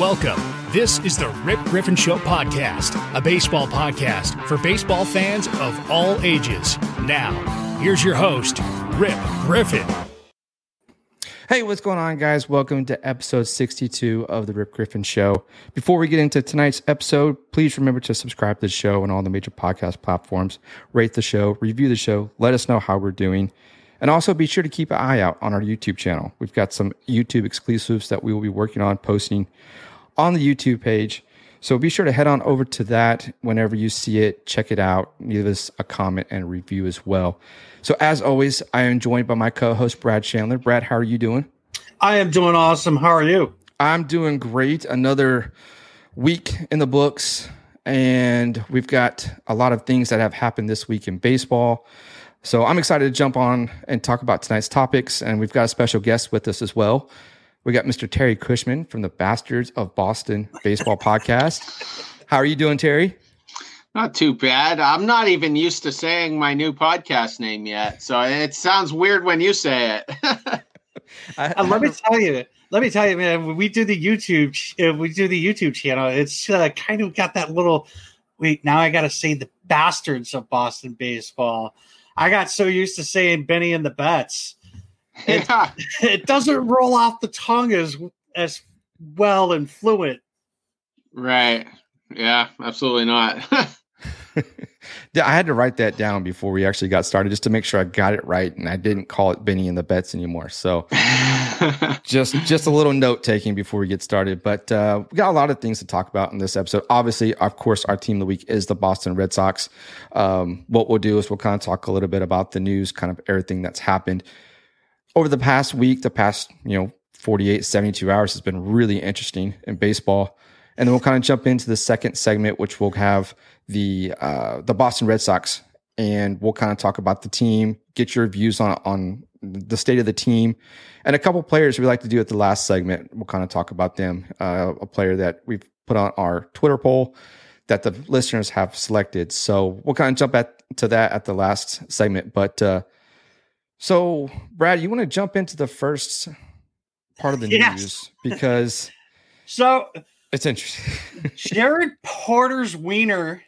Welcome. This is the Rip Griffin Show podcast, a baseball podcast for baseball fans of all ages. Now, here's your host, Rip Griffin. Hey, what's going on, guys? Welcome to episode 62 of the Rip Griffin Show. Before we get into tonight's episode, please remember to subscribe to the show on all the major podcast platforms, rate the show, review the show, let us know how we're doing. And also be sure to keep an eye out on our YouTube channel. We've got some YouTube exclusives that we will be working on posting on the YouTube page. So be sure to head on over to that whenever you see it. Check it out. Leave us a comment and review as well. So as always, I am joined by my co-host Brad Chandler. Brad, how are you doing? I am doing awesome. How are you? I'm doing great. Another week in the books, and we've got a lot of things that have happened this week in baseball. So I'm excited to jump on and talk about tonight's topics, and we've got a special guest with us as well. We got Mr. Terry Cushman from the Bastards of Boston Baseball Podcast. How are you doing, Terry? Not too bad. I'm not even used to saying my new podcast name yet, so it sounds weird when you say it. I, uh, let me tell you, let me tell you, man. When we do the YouTube, uh, we do the YouTube channel. It's uh, kind of got that little. Wait, now I got to say the bastards of Boston baseball. I got so used to saying Benny and the Bets it, yeah. it doesn't roll off the tongue as as well and fluent. Right. Yeah, absolutely not. I had to write that down before we actually got started just to make sure I got it right and I didn't call it Benny and the Bets anymore. So just just a little note taking before we get started. But uh, we got a lot of things to talk about in this episode. Obviously, of course, our team of the week is the Boston Red Sox. Um, what we'll do is we'll kind of talk a little bit about the news, kind of everything that's happened over the past week, the past, you know, 48, 72 hours has been really interesting in baseball. And then we'll kind of jump into the second segment, which will have the uh, the Boston Red Sox, and we'll kind of talk about the team, get your views on on the state of the team, and a couple players we like to do at the last segment. We'll kind of talk about them. Uh, a player that we've put on our Twitter poll that the listeners have selected. So we'll kind of jump at to that at the last segment. But uh, so, Brad, you want to jump into the first part of the yes. news because so it's interesting. Jared Porter's wiener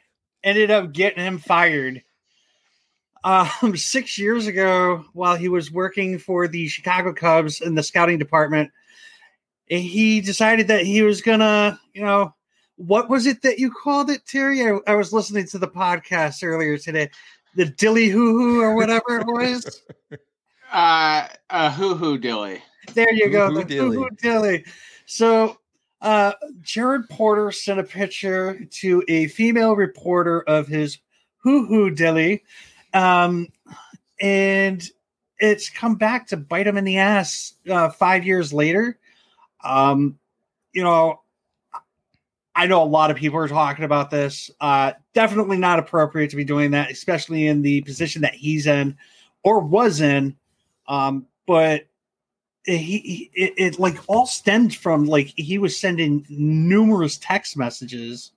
ended up getting him fired. Um, six years ago, while he was working for the Chicago Cubs in the scouting department, he decided that he was gonna, you know, what was it that you called it, Terry? I, I was listening to the podcast earlier today the dilly hoo hoo or whatever it was. Uh, a hoo hoo dilly. There you go, hoo-hoo the hoo hoo dilly. So, uh, Jared Porter sent a picture to a female reporter of his hoo hoo dilly, um, and it's come back to bite him in the ass uh, five years later. Um, you know, I know a lot of people are talking about this. Uh, definitely not appropriate to be doing that, especially in the position that he's in or was in. Um, but he, it, it, like all stemmed from like he was sending numerous text messages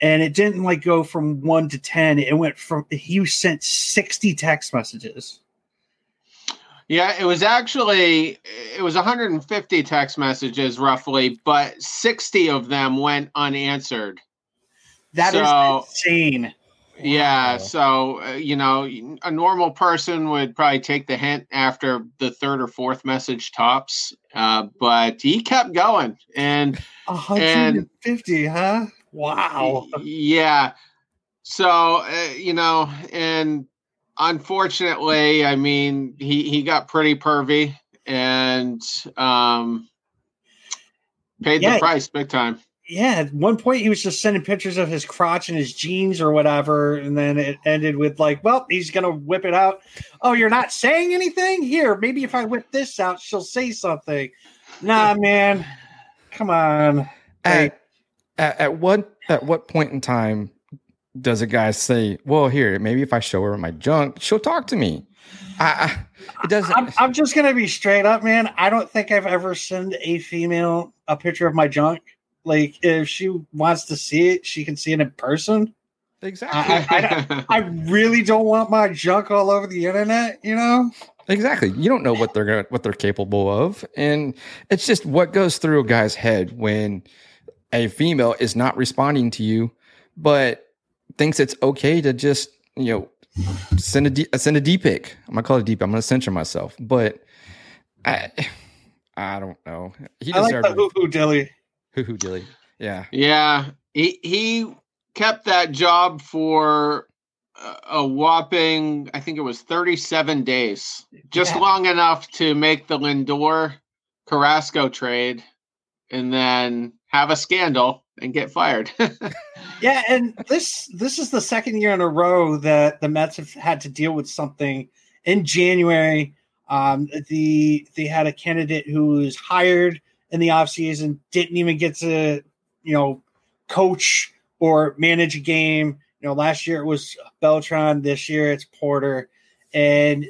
and it didn't like go from one to 10. It went from, he sent 60 text messages. Yeah, it was actually it was 150 text messages roughly, but 60 of them went unanswered. That so, is insane. Yeah, so uh, you know, a normal person would probably take the hint after the third or fourth message tops, uh, but he kept going, and 150, and, huh? Wow. Yeah. So uh, you know, and unfortunately, I mean, he he got pretty pervy and um, paid yeah. the price big time. Yeah, at one point he was just sending pictures of his crotch and his jeans or whatever, and then it ended with like, "Well, he's gonna whip it out." Oh, you're not saying anything here. Maybe if I whip this out, she'll say something. Nah, man, come on. At, at, at what at what point in time does a guy say, "Well, here, maybe if I show her my junk, she'll talk to me"? I, I it doesn't. I'm, I'm, just gonna be straight up, man. I don't think I've ever sent a female a picture of my junk. Like, if she wants to see it, she can see it in person. Exactly. I, I, I really don't want my junk all over the internet. You know. Exactly. You don't know what they're going what they're capable of, and it's just what goes through a guy's head when a female is not responding to you, but thinks it's okay to just you know send a D, uh, send a D pic. I'm gonna call it a D pic. I'm gonna censor myself, but I I don't know. He I like the hoo hoo dilly. Hoo hoo dilly. Yeah. Yeah. He he kept that job for a whopping, I think it was 37 days, just yeah. long enough to make the Lindor Carrasco trade and then have a scandal and get fired. yeah, and this this is the second year in a row that the Mets have had to deal with something in January. Um, the they had a candidate who was hired in the offseason, didn't even get to, you know, coach or manage a game. You know, last year it was Beltran, this year it's Porter. And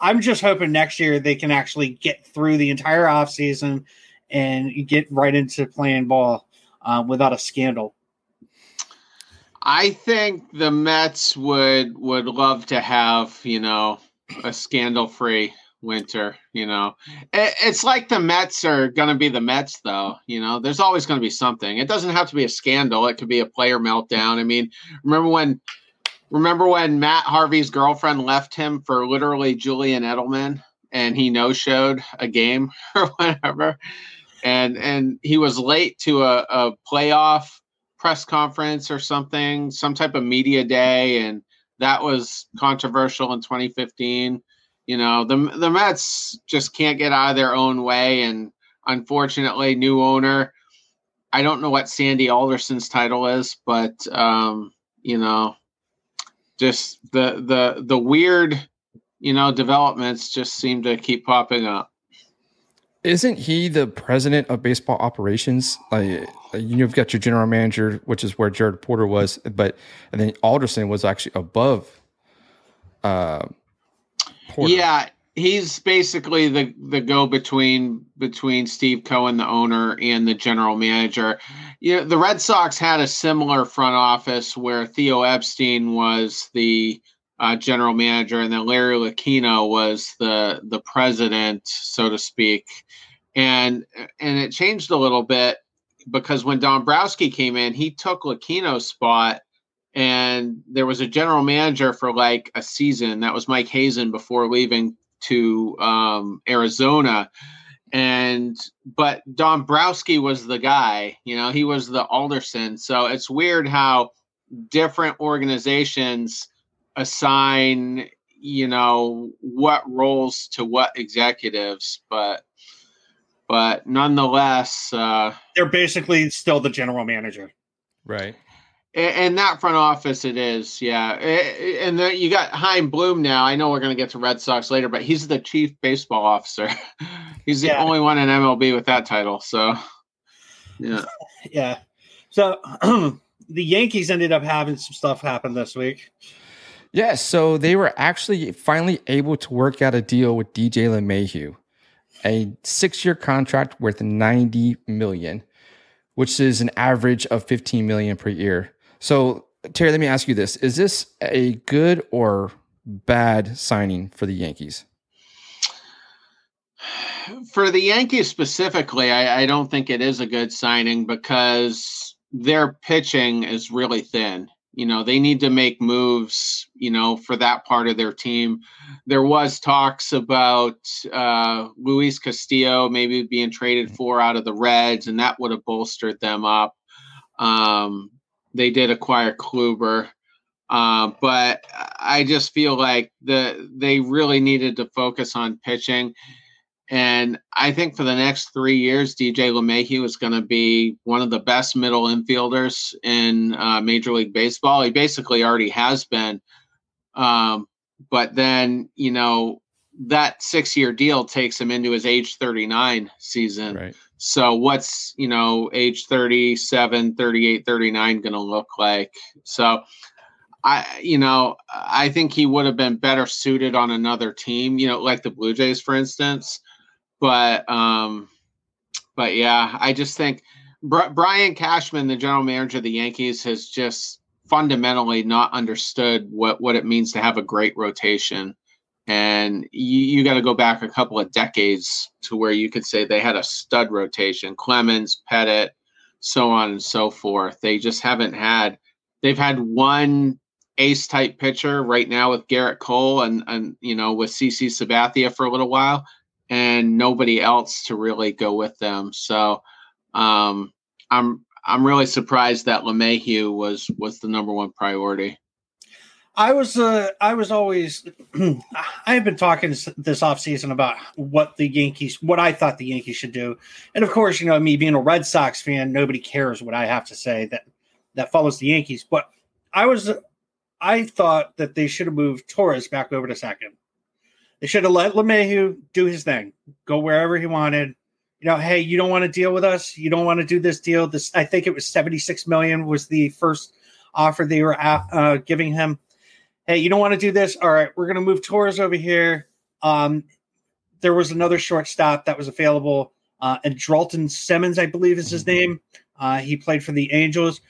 I'm just hoping next year they can actually get through the entire offseason and get right into playing ball um, without a scandal. I think the Mets would would love to have, you know, a scandal free winter. You know, it, it's like the Mets are going to be the Mets, though. You know, there's always going to be something. It doesn't have to be a scandal. It could be a player meltdown. I mean, remember when? Remember when Matt Harvey's girlfriend left him for literally Julian Edelman, and he no showed a game or whatever, and and he was late to a, a playoff press conference or something, some type of media day, and that was controversial in 2015 you know the the Mets just can't get out of their own way, and unfortunately, new owner. I don't know what Sandy Alderson's title is, but um, you know, just the the the weird, you know, developments just seem to keep popping up. Isn't he the president of baseball operations? Like you've got your general manager, which is where Jared Porter was, but and then Alderson was actually above uh, Porter. Yeah, he's basically the the go between between Steve Cohen, the owner, and the general manager. You know, the Red Sox had a similar front office where Theo Epstein was the uh, general manager, and then Larry Lucchino was the the president, so to speak. And and it changed a little bit because when Dombrowski came in, he took Lucchino's spot and there was a general manager for like a season. That was Mike Hazen before leaving to um, Arizona. And but Dombrowski was the guy, you know, he was the Alderson. So it's weird how different organizations assign, you know, what roles to what executives, but but nonetheless, uh, they're basically still the general manager. Right. And that front office, it is, yeah. And then you got Chaim Bloom now. I know we're going to get to Red Sox later, but he's the chief baseball officer. he's the yeah. only one in MLB with that title. So, yeah, yeah. So the Yankees ended up having some stuff happen this week. Yeah, so they were actually finally able to work out a deal with DJ LeMahieu, a six-year contract worth ninety million, which is an average of fifteen million per year. So, Terry, let me ask you this: Is this a good or bad signing for the Yankees? For the Yankees specifically, I, I don't think it is a good signing because their pitching is really thin. You know, they need to make moves, you know, for that part of their team. There was talks about uh, Luis Castillo maybe being traded for out of the Reds, and that would have bolstered them up. Um, they did acquire Kluber. Uh, but I just feel like the they really needed to focus on pitching. And I think for the next three years, DJ LeMahieu is going to be one of the best middle infielders in uh, Major League Baseball. He basically already has been. Um, but then, you know, that six year deal takes him into his age 39 season. Right. So what's, you know, age 37, 38, 39 going to look like? So I, you know, I think he would have been better suited on another team, you know, like the Blue Jays, for instance. But, um, but yeah, I just think Brian Cashman, the general manager of the Yankees, has just fundamentally not understood what what it means to have a great rotation and you, you got to go back a couple of decades to where you could say they had a stud rotation: Clemens, Pettitte so on and so forth. They just haven't had. They've had one ace type pitcher right now with Gerrit Cole and and you know with CC Sabathia for a little while, and nobody else to really go with them. So um, I'm I'm really surprised that LeMahieu was was the number one priority. I was uh, I was always I have been talking this offseason about what the Yankees what I thought the Yankees should do. And of course, you know, me being a Red Sox fan, nobody cares what I have to say that that follows the Yankees, but I was I thought that they should have moved Torres back over to second. They should have let LeMahieu do his thing, go wherever he wanted. You know, hey, you don't want to deal with us. You don't want to do this deal. This, I think it was seventy six million was the first offer they were at, uh, giving him hey, you don't want to do this? All right, we're going to move Torres over here. Um, there was another shortstop that was available, uh, and Andrelton Simmons, I believe is his name. Uh, he played for the Angels.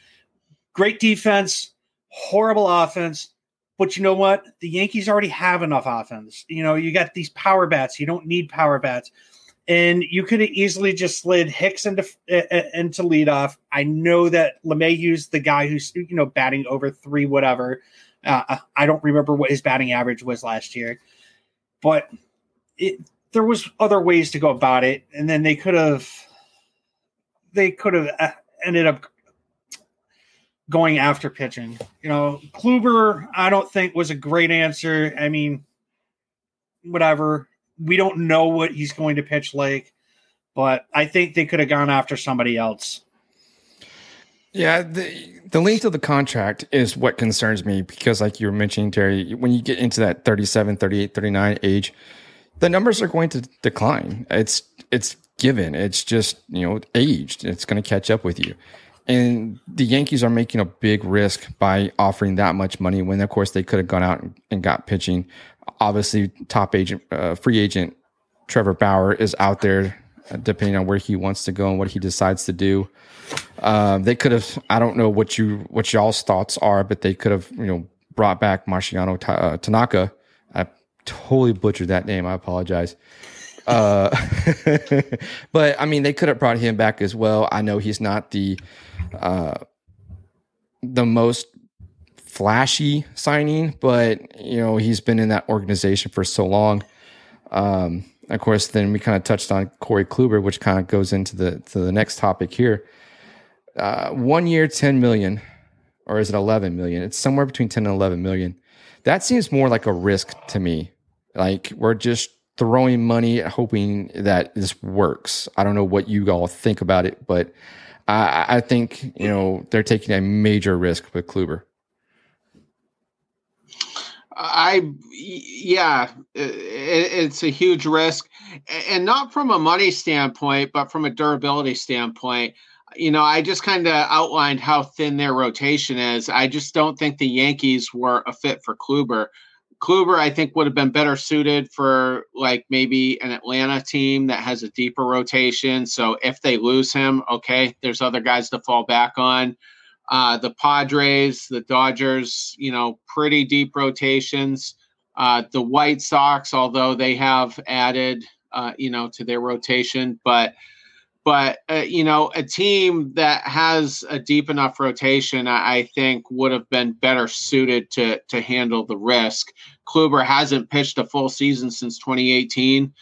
Great defense, horrible offense. But you know what? The Yankees already have enough offense. You know, you got these power bats. You don't need power bats. And you could have easily just slid Hicks into uh, into leadoff. I know that LeMahieu's the guy who's you know batting over three, whatever. Uh, I don't remember what his batting average was last year, but it, there was other ways to go about it, and then they could have they could have uh, ended up going after pitching. You know, Kluber, I don't think was a great answer. I mean, whatever. We don't know what he's going to pitch like, but I think they could have gone after somebody else. Yeah, the the length of the contract is what concerns me because like you were mentioning Terry, when you get into that 37, 38, 39 age, the numbers are going to decline. It's it's given. It's just, you know, aged. It's going to catch up with you. And the Yankees are making a big risk by offering that much money when of course they could have gone out and got pitching. Obviously, top agent uh, free agent Trevor Bauer is out there uh, depending on where he wants to go and what he decides to do. Um, they could have. I don't know what you what y'all's thoughts are, but they could have you know brought back Marciano uh, Tanaka. I totally butchered that name. I apologize. Uh, but I mean, they could have brought him back as well. I know he's not the uh, the most flashy signing, but you know he's been in that organization for so long. Um, of course, then we kind of touched on Corey Kluber, which kind of goes into the to the next topic here uh, one year, 10 million, or is it 11 million? It's somewhere between 10 and 11 million. That seems more like a risk to me. Like we're just throwing money, hoping that this works. I don't know what you all think about it, but I, I think, you know, they're taking a major risk with Kluber. I yeah, it, it's a huge risk, and not from a money standpoint, but from a durability standpoint you know, I just kind of outlined how thin their rotation is. I just don't think the Yankees were a fit for Kluber. Kluber, I think, would have been better suited for like maybe an Atlanta team that has a deeper rotation. So if they lose him, okay, there's other guys to fall back on. Uh, the Padres, the Dodgers, you know, pretty deep rotations. Uh, the White Sox, although they have added, uh, you know, to their rotation, but but uh, you know, a team that has a deep enough rotation, I, I, think, would have been better suited to to handle the risk. Kluber hasn't pitched a full season since 2018.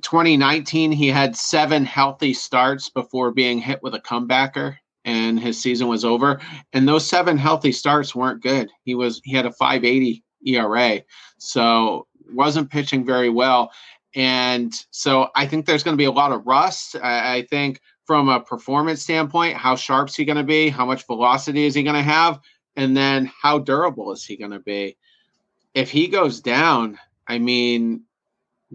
2019, he had seven healthy starts before being hit with a comebacker, and his season was over. And those seven healthy starts weren't good. He was he had a 5.80 ERA, so wasn't pitching very well. And so I think there's going to be a lot of rust. I, I think from a performance standpoint, how sharp is he going to be? How much velocity is he going to have? And then how durable is he going to be? If he goes down, I mean,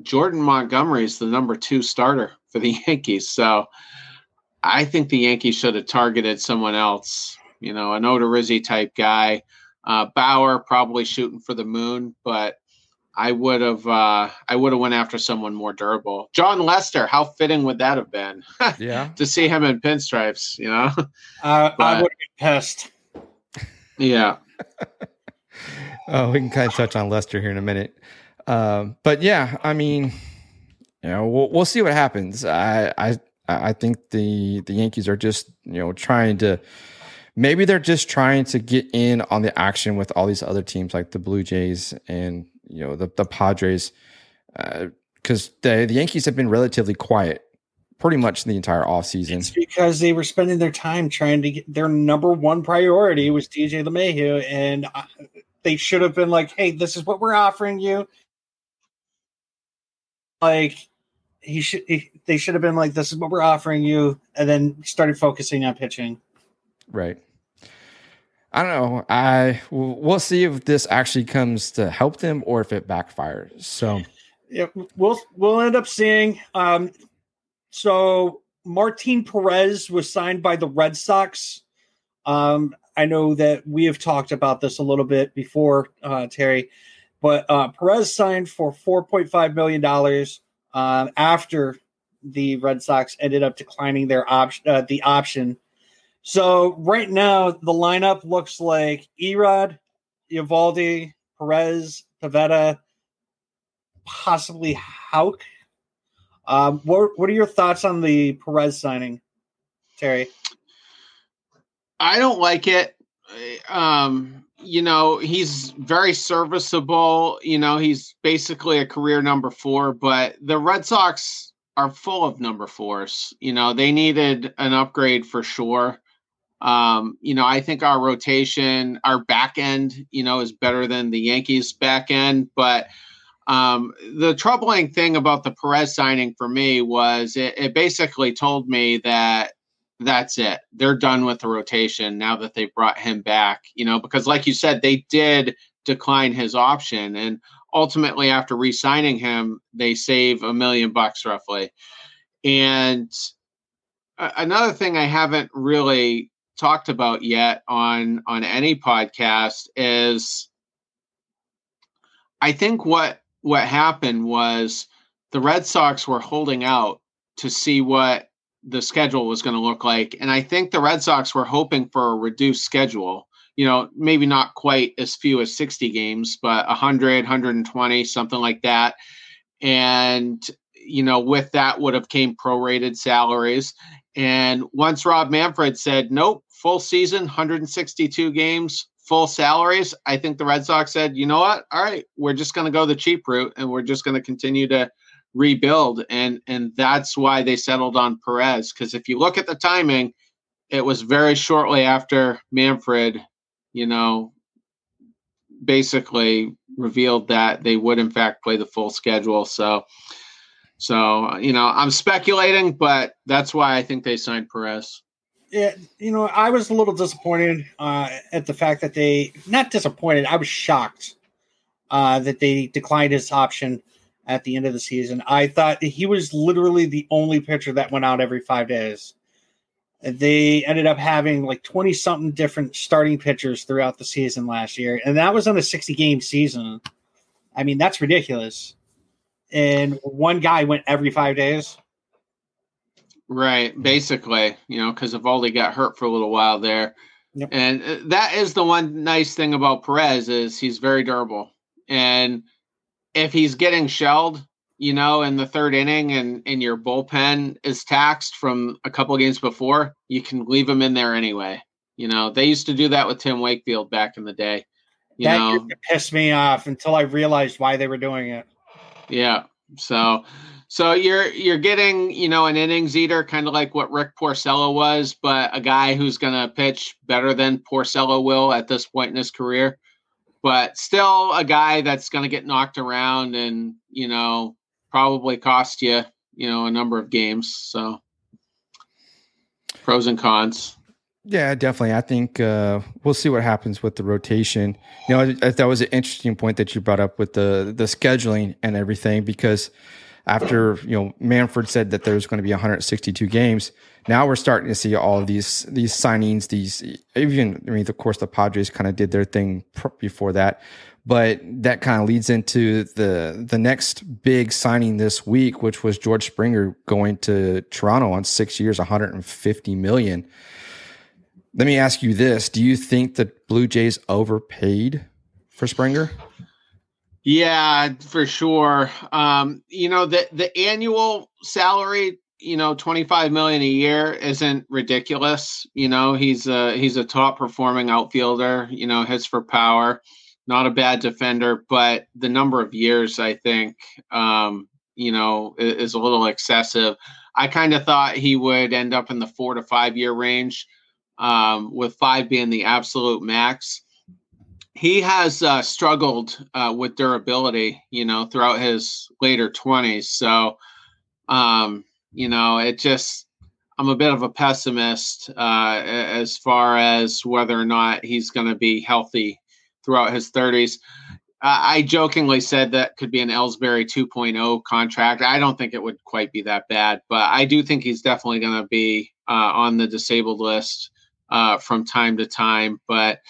Jordan Montgomery is the number two starter for the Yankees. So I think the Yankees should have targeted someone else, you know, an Odorizzi type guy. Uh, Bauer probably shooting for the moon, but I would have uh, I would have went after someone more durable. Jon Lester, how fitting would that have been? yeah, to see him in pinstripes, you know. Uh, but, I would have pissed. Yeah. oh, we can kind of touch on Lester here in a minute, um, but yeah, I mean, you know, we'll, we'll see what happens. I I I think the the Yankees are just you know trying to maybe they're just trying to get in on the action with all these other teams like the Blue Jays and you know the the Padres because uh, the the Yankees have been relatively quiet pretty much the entire offseason. It's because they were spending their time trying to get their number one priority was DJ LeMahieu, and uh, they should have been like, "Hey, this is what we're offering you." Like he should, he, they should have been like, "This is what we're offering you," and then started focusing on pitching. Right. I don't know. I we'll see if this actually comes to help them or if it backfires. So, yeah, we'll we'll end up seeing. Um, so Martin Perez was signed by the Red Sox. Um, I know that we have talked about this a little bit before, uh, Terry, but uh, Perez signed for four point five million dollars um, after the Red Sox ended up declining their option, uh, the option so right now the lineup looks like Erod, Eovaldi, Perez, Pivetta, possibly Houck. Um, what what are your thoughts on the Perez signing, Terry? I don't like it. Um, you know, he's very serviceable. You know, he's basically a career number four, but the Red Sox are full of number fours. You know, they needed an upgrade for sure. Um, you know, I think our rotation, our back end, you know, is better than the Yankees back end. But um, the troubling thing about the Perez signing for me was it, it basically told me that that's it. They're done with the rotation now that they brought him back, you know, because like you said, they did decline his option. And ultimately, after re signing him, they save a million bucks roughly. And another thing I haven't really talked about yet on on any podcast is I think what what happened was the Red Sox were holding out to see what the schedule was going to look like. And I think the Red Sox were hoping for a reduced schedule you know maybe not quite as few as 60 games but 100 120 something like that. And you know with that would have came prorated salaries. And once Rob Manfred said, nope, full season, 162 games, full salaries, I think the Red Sox said, you know what? All right, we're just going to go the cheap route and we're just going to continue to rebuild. And and that's why they settled on Perez. Because if you look at the timing, it was very shortly after Manfred, you know, basically revealed that they would in fact play the full schedule. So so, you know, I'm speculating, but that's why I think they signed Perez. Yeah, you know, I was a little disappointed uh, at the fact that they not disappointed. I was shocked uh, that they declined his option at the end of the season. I thought he was literally the only pitcher that went out every five days. They ended up having like 20 something different starting pitchers throughout the season last year, and that was on a 60 game season. I mean, that's ridiculous and one guy went every five days. Right, basically, you know, because Eovaldi got hurt for a little while there, yep. and uh, that is the one nice thing about Perez is he's very durable, and if he's getting shelled, you know, in the third inning, and and your bullpen is taxed from a couple games before, you can leave him in there anyway. You know, they used to do that with Tim Wakefield back in the day. You that know, pissed me off until I realized why they were doing it. Yeah. So so you're you're getting, you know, an innings eater, kind of like what Rick Porcello was, but a guy who's gonna pitch better than Porcello will at this point in his career. But still a guy that's gonna get knocked around and, you know, probably cost you, you know, a number of games. So pros and cons. Yeah, definitely. I think uh, we'll see what happens with the rotation. You know, that was an interesting point that you brought up with the the scheduling and everything because after you know Manfred said that there's going to be 162 games, now we're starting to see all these these signings. These even I mean, of course, the Padres kind of did their thing before that, but that kind of leads into the the next big signing this week, which was George Springer going to Toronto on six years, 150 million. Let me ask you this: Do you think that Blue Jays overpaid for Springer? Yeah, for sure. Um, you know, the the annual salary you know, 25 million a year isn't ridiculous. You know, he's a he's a top performing outfielder, you know, hits for power, not a bad defender, but the number of years I think um, you know, is, is a little excessive. I kind of thought he would end up in the 4 to 5 year range um, with 5 being the absolute max. He has uh, struggled uh, with durability, you know, throughout his later 20s. So, um, you know, it just I'm a bit of a pessimist uh, as far as whether or not he's going to be healthy throughout his 30s. I jokingly said that could be an Ellsbury 2.0 contract. I don't think it would quite be that bad, but I do think he's definitely going to be uh, on the disabled list uh, from time to time. But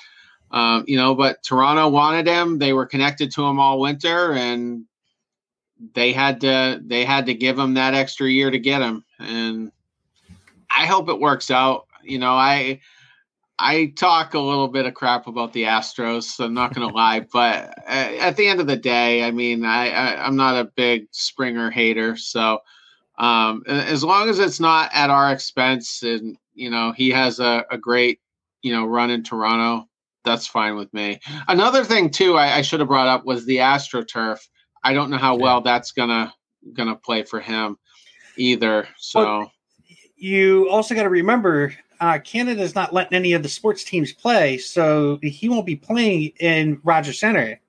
um, you know, but Toronto wanted him. They were connected to him all winter, and they had to they had to give him that extra year to get him and i hope it works out you know i i talk a little bit of crap about the astros so i'm not gonna lie but at the end of the day i mean I, I am not a big springer hater so um as long as it's not at our expense and you know he has a, a great you know run in toronto that's fine with me another thing too I, I should have brought up was the astroturf I don't know how well that's gonna gonna play for him either. So well, you also got to remember uh, Canada's not letting any of the sports teams play, so he won't be playing in Rogers Center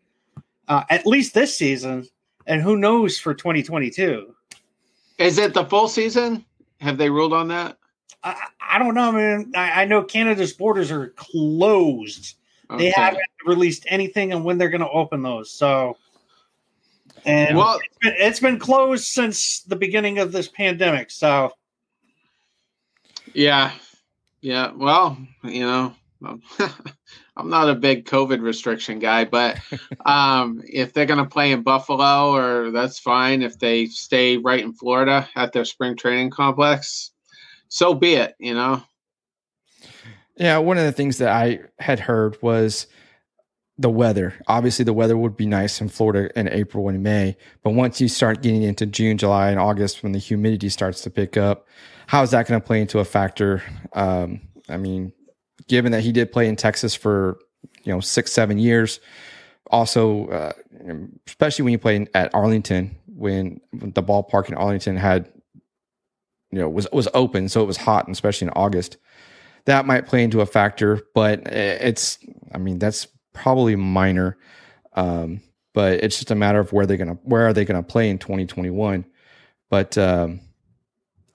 uh, at least this season, and who knows for 2022. Is it the full season? Have they ruled on that? I, I don't know, man. I, I, know Canada's borders are closed. Okay. They haven't released anything on when they're going to open those. So and well, it's been, it's been closed since the beginning of this pandemic. So, yeah, yeah. Well, you know, I'm not a big COVID restriction guy, but um, if they're going to play in Buffalo, or that's fine. If they stay right in Florida at their spring training complex, so be it. You know. Yeah, one of the things that I had heard was the weather. Obviously, the weather would be nice in Florida in April and May, but once you start getting into June, July, and August, when the humidity starts to pick up, how is that going to play into a factor? Um, I mean, given that he did play in Texas for you know six, seven years, also, uh, especially when you play at Arlington, when the ballpark in Arlington had you know was was open, so it was hot, especially in August. That might play into a factor, but it's, I mean, that's probably minor. Um, but it's just a matter of where they're gonna where are they gonna play in 2021. But um,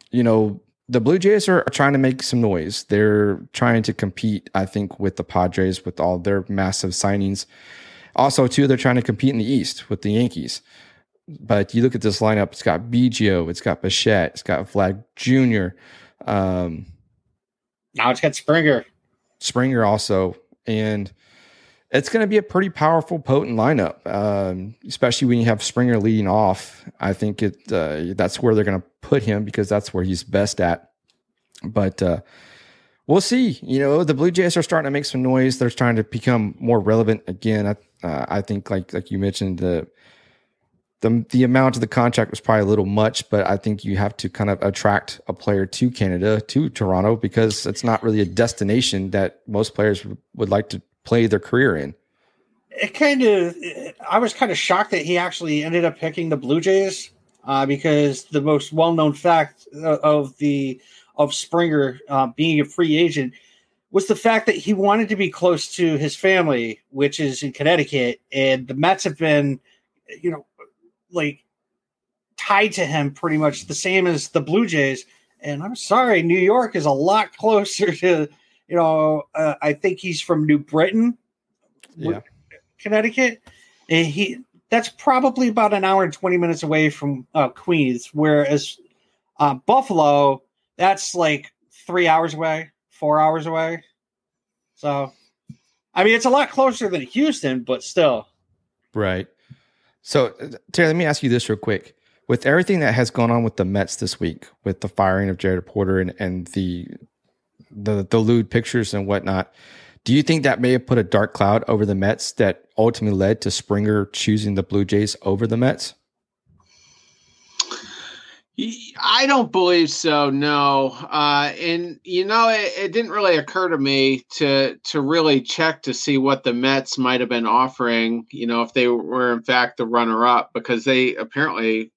you know, the Blue Jays are, are, trying to make some noise. They're trying to compete, I think, with the Padres with all their massive signings. Also, too, they're trying to compete in the East with the Yankees. But you look at this lineup, it's got Biggio, it's got Bichette, it's got Vlad Jr. Um, now it's got Springer. Springer also. And it's going to be a pretty powerful, potent lineup, um, especially when you have Springer leading off. I think it uh, that's where they're going to put him because that's where he's best at. But uh, we'll see. You know, the Blue Jays are starting to make some noise. They're trying to become more relevant again. I, uh, I think, like like you mentioned, the the the amount of the contract was probably a little much, but I think you have to kind of attract a player to Canada, to Toronto, because it's not really a destination that most players would like to play their career in. It kind of, I was kind of shocked that he actually ended up picking the Blue Jays uh, because the most well-known fact of the of Springer uh, being a free agent was the fact that he wanted to be close to his family, which is in Connecticut, and the Mets have been, you know, like tied to him pretty much the same as the Blue Jays. And I'm sorry, New York is a lot closer to you know, uh, I think he's from New Britain, yeah. Connecticut. And he that's probably about an hour and 20 minutes away from uh, Queens, whereas uh, Buffalo, that's like three hours away, four hours away. So, I mean, it's a lot closer than Houston, but still. Right. So, uh, Terry, let me ask you this real quick. With everything that has gone on with the Mets this week, with the firing of Jared Porter and, and the the the lewd pictures and whatnot. Do you think that may have put a dark cloud over the Mets that ultimately led to Springer choosing the Blue Jays over the Mets? I don't believe so. No, uh, and you know, it, it, didn't really occur to me to to really check to see what the Mets might have been offering. You know, if they were in fact the runner up, because they apparently,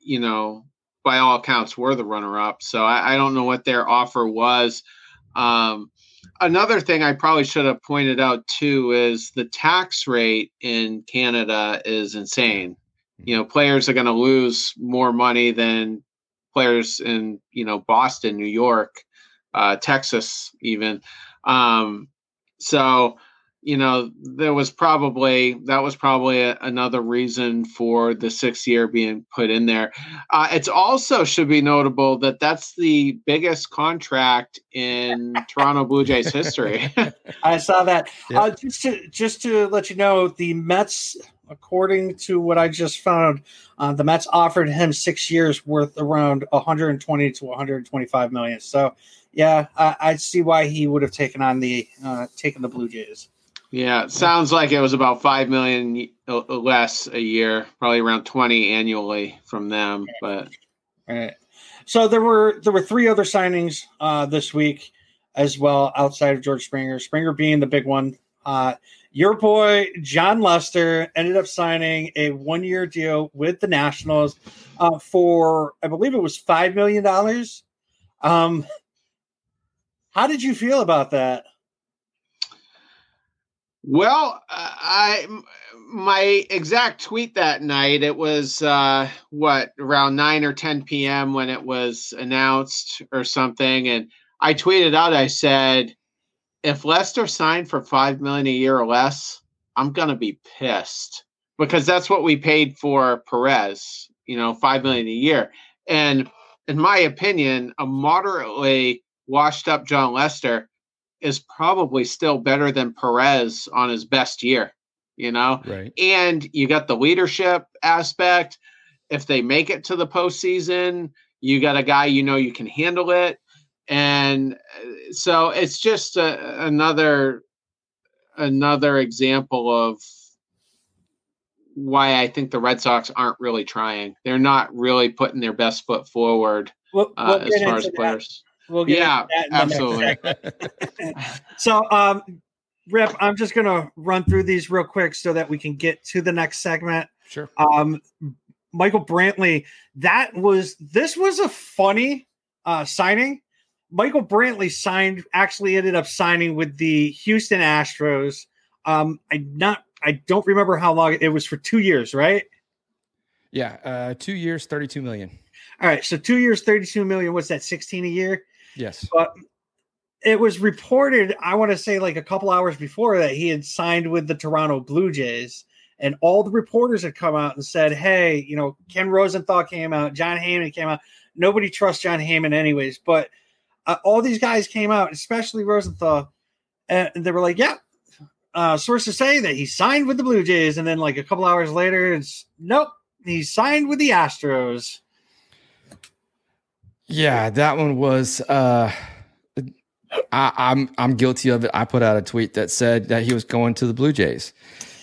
you know, by all accounts, were the runner up. So I, I don't know what their offer was. Um, another thing I probably should have pointed out too is the tax rate in Canada is insane you know players are going to lose more money than players in you know Boston, New York, uh, Texas, even. Um, so you know there was probably that was probably a, another reason for the sixth year being put in there. Uh, it's also should be notable that that's the biggest contract in toronto blue jays history. I saw that. Uh, just to just to let you know the mets according to what I just found, uh, the Mets offered him six years worth around 120 to 125 million. So, yeah, I, I see why he would have taken on the uh, taken the Blue Jays. Yeah, it sounds like it was about five million less a year, probably around 20 annually from them. But All right. So there were there were three other signings uh, this week as well outside of George Springer. Springer being the big one. Uh, your boy Jon Lester ended up signing a one year deal with the Nationals uh, for, I believe it was five million dollars. Um, how did you feel about that? Well, I my exact tweet that night it was uh, what around nine or ten p.m. when it was announced or something, and I tweeted out. I said if Lester signed for five million a year or less, I'm gonna be pissed because that's what we paid for Perez. You know, five million a year, and in my opinion, a moderately washed up Jon Lester is probably still better than Perez on his best year. You know, right? And you got the leadership aspect. If they make it to the postseason, you got a guy you know you can handle it and uh, so it's just a, another another example of why I think the Red Sox aren't really trying. They're not really putting their best foot forward we'll, uh, we'll as far as players. We'll yeah, absolutely. so, um, Rip, I'm just going to run through these real quick so that we can get to the next segment. Sure. Um, Michael Brantley, that was this was a funny uh, signing Michael Brantley signed, actually ended up signing with the Houston Astros. Um, I not, I don't remember how long it was for two years, right? Yeah, uh, two years, thirty-two million. All right, so two years, thirty-two million. What's that? Sixteen a year. Yes. But it was reported, I want to say, like a couple hours before that, he had signed with the Toronto Blue Jays, and all the reporters had come out and said, "Hey, you know, Ken Rosenthal came out, Jon Heyman came out. Nobody trusts Jon Heyman, anyways, but." Uh, all these guys came out, especially Rosenthal, and they were like, "Yeah." Uh, sources say that he signed with the Blue Jays, and then like a couple hours later, it's nope, he signed with the Astros. Yeah, that one was. uh I, I'm I'm guilty of it. I put out a tweet that said that he was going to the Blue Jays,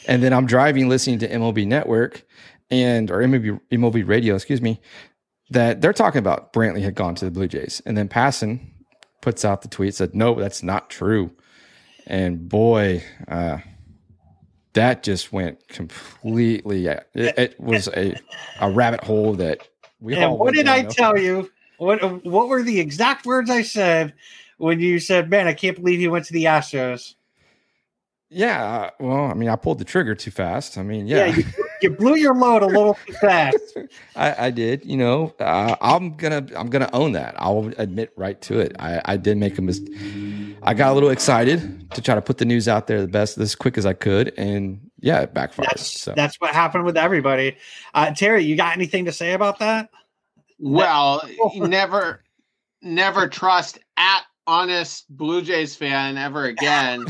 and then I'm driving listening to MLB Network and or MLB MLB Radio, excuse me, that they're talking about Brantley had gone to the Blue Jays, and then Passan puts out the tweet said, "No, that's not true." And boy, uh, that just went completely. It, it was a a rabbit hole that we. And what did I tell you? What what were the exact words I said when you said, "Man, I can't believe he went to the Astros"? Yeah, uh, well, I mean, I pulled the trigger too fast. I mean, yeah, yeah you, you, blew your load a little too fast. I, I, did. You know, uh, I'm gonna I'm gonna own that. I'll admit right to it. I, I did make a mistake. I got a little excited to try to put the news out there the best as quick as I could, and yeah, it backfired. That's, so. that's what happened with everybody. Uh, Terry, you got anything to say about that? Well, never, never trust at honest Blue Jays fan ever again.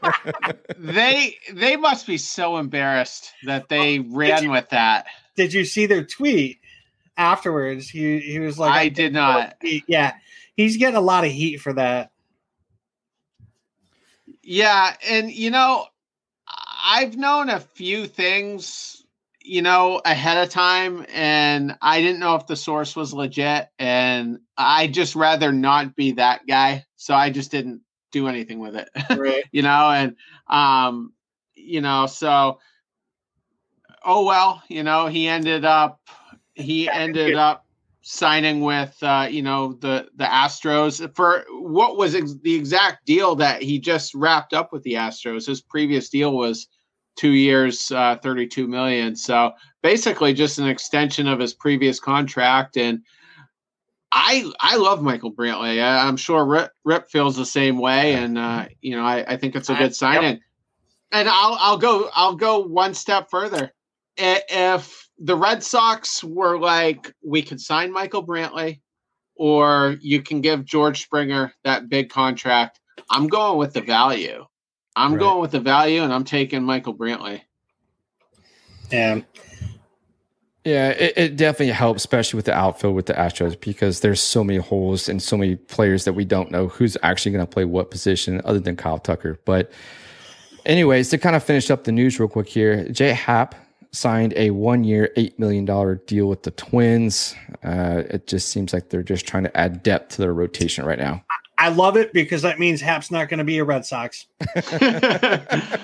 they they must be so embarrassed that they ran you, with that. Did you see their tweet afterwards? He he was like, I, I did oh, not. Yeah, he's getting a lot of heat for that. Yeah, and you know, I've known a few things you know, ahead of time, and I didn't know if the source was legit, and I just rather not be that guy, so I just didn't do anything with it. Right. you know, and um, you know, so oh well, you know, he ended up he ended up signing with uh, you know the the Astros for what was ex- the exact deal that he just wrapped up with the Astros. His previous deal was two years, uh, thirty two million. So basically, just an extension of his previous contract. And I I love Michael Brantley. I, am sure Rip, Rip, feels the same way, and uh, you know I, I think it's a good signing. Yep. And I'll I'll go I'll go one step further. If the Red Sox were like, we could sign Michael Brantley, or you can give George Springer that big contract. I'm going with the value. I'm right. going with the value, and I'm taking Michael Brantley. Yeah. Yeah, it, it, definitely helps, especially with the outfield with the Astros, because there's so many holes and so many players that we don't know who's actually going to play what position other than Kyle Tucker. But, anyways, to kind of finish up the news real quick here, Jay Happ signed a one year, $8 million deal with the Twins. Uh, it just seems like they're just trying to add depth to their rotation right now. I love it because that means Happ's not going to be a Red Sox. I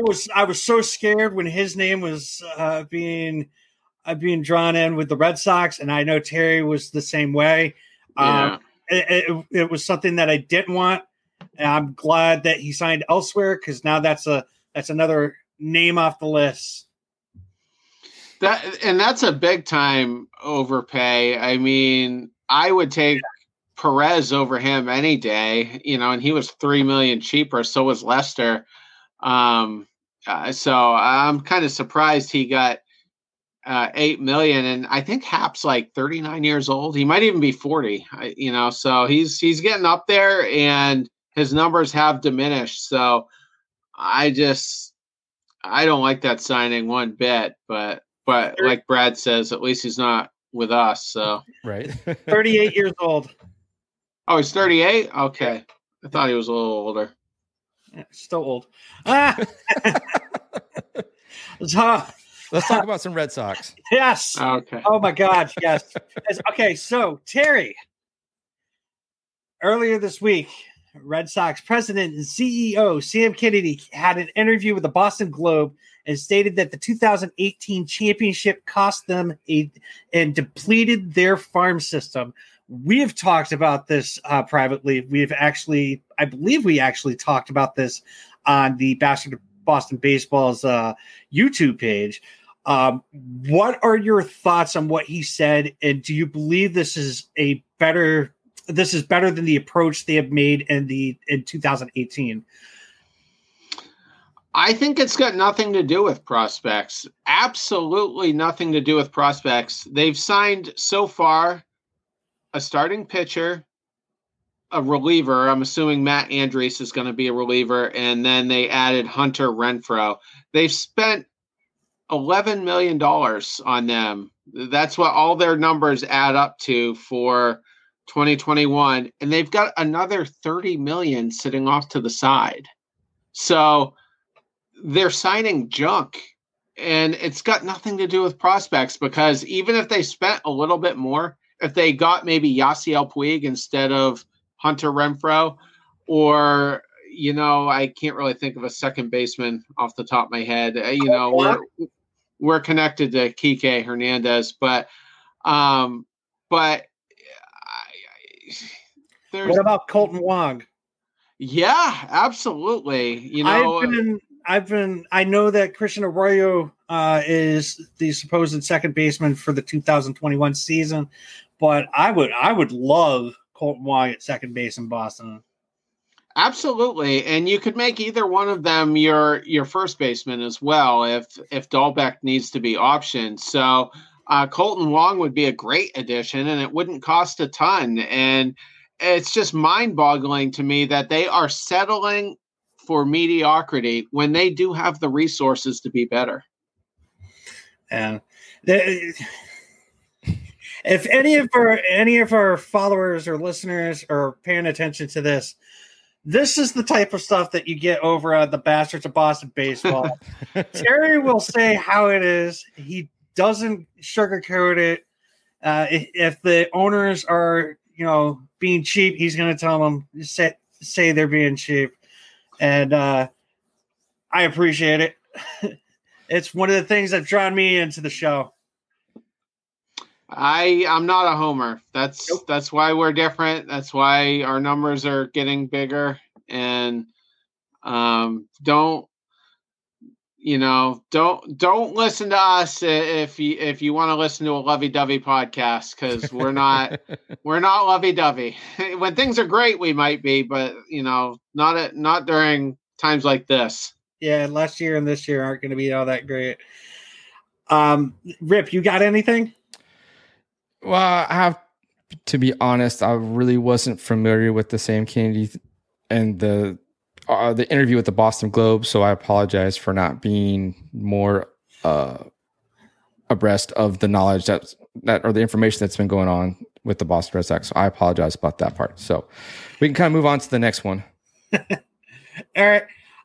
was I was so scared when his name was uh, being uh, being drawn in with the Red Sox, and I know Terry was the same way. Yeah. Um, it, it, it was something that I didn't want. And I'm glad that he signed elsewhere because now that's a that's another name off the list. That and that's a big time overpay. I mean, I would take. Perez over him any day, you know, and he was three million cheaper. So was Lester. Um, uh, so I'm kind of surprised he got uh, eight million, and I think Happ's like 39 years old. He might even be 40. You know, so he's he's getting up there, and his numbers have diminished. So I just I don't like that signing one bit, but but like Brad says, at least he's not with us. So right, thirty eight years old. Oh, he's thirty eight. Okay, I thought he was a little older. Yeah, still old. Ah. so, Let's talk about some Red Sox. Yes. Okay. Oh my God. Yes. okay. So Terry, earlier this week, Red Sox president and CEO Sam Kennedy had an interview with the Boston Globe and stated that the 2018 championship cost them a and depleted their farm system. We have talked about this uh, privately. We have actually, I believe, we actually talked about this on the Boston Boston Baseball's uh, YouTube page. Um, what are your thoughts on what he said, and do you believe this is a better this is better than the approach they have made in the in 2018. I think it's got nothing to do with prospects. Absolutely nothing to do with prospects. They've signed so far a starting pitcher, a reliever. I'm assuming Matt Andriese is going to be a reliever, and then they added Hunter Renfroe. They've spent $11 million on them. That's what all their numbers add up to for 2021 and they've got another 30 million sitting off to the side so they're signing junk and it's got nothing to do with prospects because even if they spent a little bit more if they got maybe Yasiel Puig instead of Hunter Renfroe, or you know I can't really think of a second baseman off the top of my head uh, you know we're we're connected to Kike Hernandez but um but there's, what about Kolten Wong? Yeah, absolutely. You know, I've been, I've been, I know that Christian Arroyo uh, is the supposed second baseman for the 2021 season, but I would, I would love Kolten Wong at second base in Boston. Absolutely, and you could make either one of them your your first baseman as well if if Dalbec needs to be optioned. So uh, Kolten Wong would be a great addition, and it wouldn't cost a ton. And it's just mind boggling to me that they are settling for mediocrity when they do have the resources to be better. And they, if any of our any of our followers or listeners are paying attention to this, This is the type of stuff that you get over at the Bastards of Boston Baseball. Terry will say how it is. He doesn't sugarcoat it. Uh, if, if, the owners are, you know, being cheap, he's going to tell them say say they're being cheap, and uh, I appreciate it. it's one of the things that drawn me into the show. I I'm not a homer. That's nope. that's why we're different. That's why our numbers are getting bigger and um don't you know don't don't listen to us if you if you want to listen to a lovey-dovey podcast because we're not we're not lovey-dovey when things are great we might be but you know not at not during times like this yeah last year and this year aren't going to be all that great um rip you got anything well i have to be honest i really wasn't familiar with the sam kennedy and the uh, the interview with the Boston Globe, so I apologize for not being more uh, abreast of the knowledge that that or the information that's been going on with the Boston Red Sox. So I apologize about that part. So we can kind of move on to the next one. all right,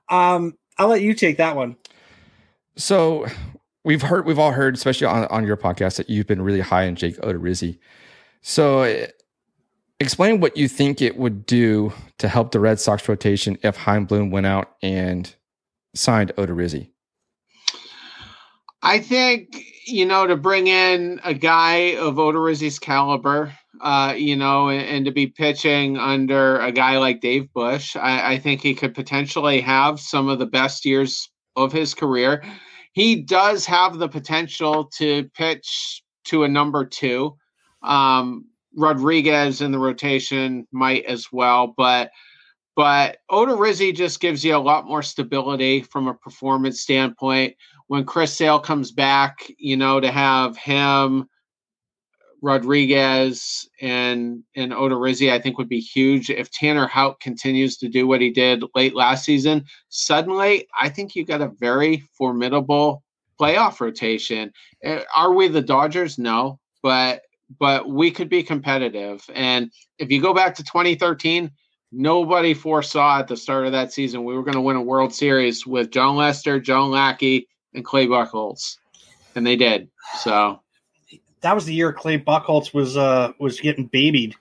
um, I'll let you take that one. So we've heard, we've all heard, especially on on your podcast, that you've been really high on Jake Odorizzi. So explain what you think it would do to help the Red Sox rotation if Chaim Bloom went out and signed Odorizzi. I think you know to bring in a guy of Odorizzi's caliber, uh, you know, and, and, to be pitching under a guy like Dave Bush, I, I think he could potentially have some of the best years of his career. He does have the potential to pitch to a number two. Um, Rodriguez in the rotation might as well, but but Odorizzi just gives you a lot more stability from a performance standpoint. When Chris Sale comes back, you know, to have him, Rodriguez, and and Odorizzi, I think would be huge. If Tanner Houck continues to do what he did late last season, suddenly I think you got a very formidable playoff rotation. Eh, are we the Dodgers? No, but but we could be competitive. And if you go back to 2013, nobody foresaw at the start of that season we were going to win a World Series with Jon Lester, John Lackey, and Clay Buchholz, and they did. So that was the year Clay Buchholz was uh was getting babied.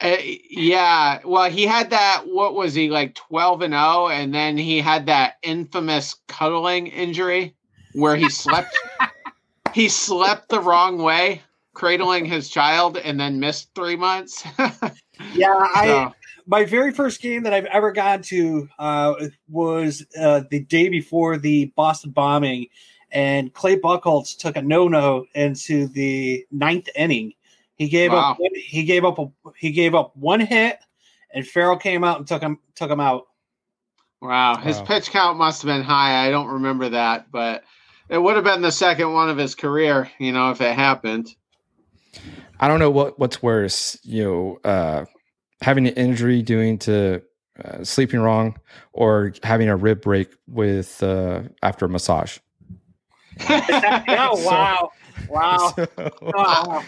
Uh, yeah, well, he had that. What was he like, twelve and zero, and then he had that infamous cuddling injury where he slept. he slept the wrong way cradling his child and then missed three months. yeah, I my very first game that I've ever gone to uh, was uh, the day before the Boston bombing, and Clay Buchholz took a no no into the ninth inning. He gave wow. up. He gave up. A, he gave up one hit, and Farrell came out and took him took him out. Wow, his wow. pitch count must have been high. I don't remember that, but it would have been the second one of his career. You know, if it happened. I don't know what what's worse, you know, uh, having an injury doing to uh, sleeping wrong, or having a rib break with uh, after a massage. oh wow, wow! So, oh.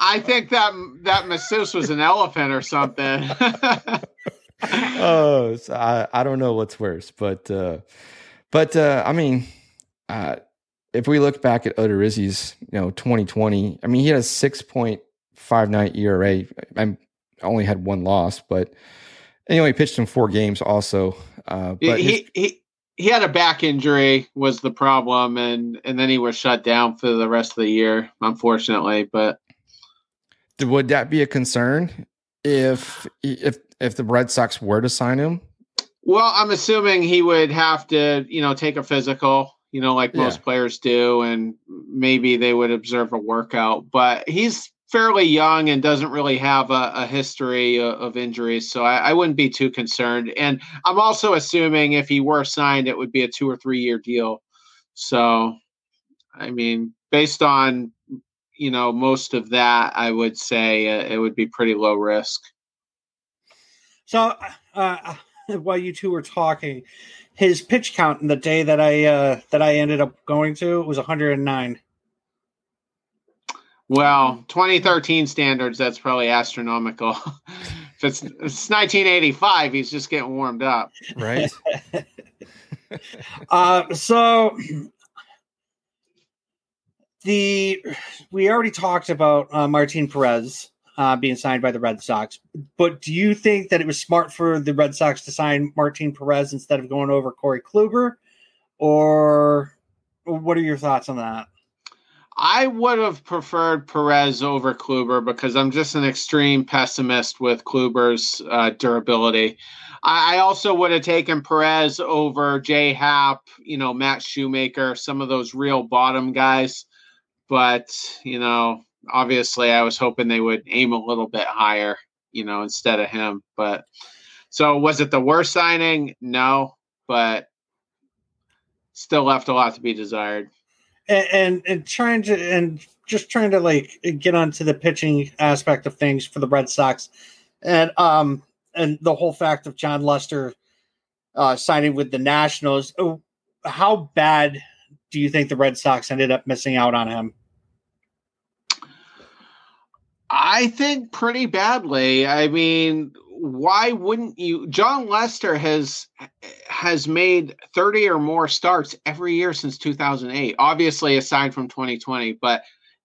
I think that that masseuse was an elephant or something. oh, so I I don't know what's worse, but uh, but uh, I mean, uh, if we look back at Odorizzi's, you know, 2020, I mean, he had a 6.59 ERA. I only had one loss, but anyway, he pitched in four games also. Uh, but he, his, he, he had a back injury was the problem. And, and then he was shut down for the rest of the year, unfortunately, but would that be a concern if, if, if the Red Sox were to sign him? Well, I'm assuming he would have to, you know, take a physical you know, like most yeah. players do, and maybe they would observe a workout. But he's fairly young and doesn't really have a, a history of, of, injuries, so I, I, wouldn't be too concerned. And I'm also assuming if he were signed, it would be a two or three year deal. So, I mean, based on you know most of that, I would say uh, it would be pretty low risk. So, uh, while you two were talking, his pitch count in the day that I uh, that I ended up going to was 109. Well, 2013 standards, that's probably astronomical. if it's, it's 1985, he's just getting warmed up. Right. uh, so the we already talked about uh, Martin Perez uh, being signed by the Red Sox, but do you think that it was smart for the Red Sox to sign Martin Perez instead of going over Corey Kluber, or what are your thoughts on that? I would have preferred Perez over Kluber because I'm just an extreme pessimist with Kluber's uh, durability. I, I, also would have taken Perez over J Happ, you know, Matt Shoemaker, some of those real bottom guys. But, you know, obviously I was hoping they would aim a little bit higher, you know, instead of him. But so was it the worst signing? No, but still left a lot to be desired and, and, trying to and just trying to like get onto the pitching aspect of things for the Red Sox, and um and the whole fact of Jon Lester uh, signing with the Nationals. Oh, how bad do you think the Red Sox ended up missing out on him? I think pretty badly. I mean, why wouldn't you Jon Lester has has made 30 or more starts every year since 2008 obviously aside from 2020 but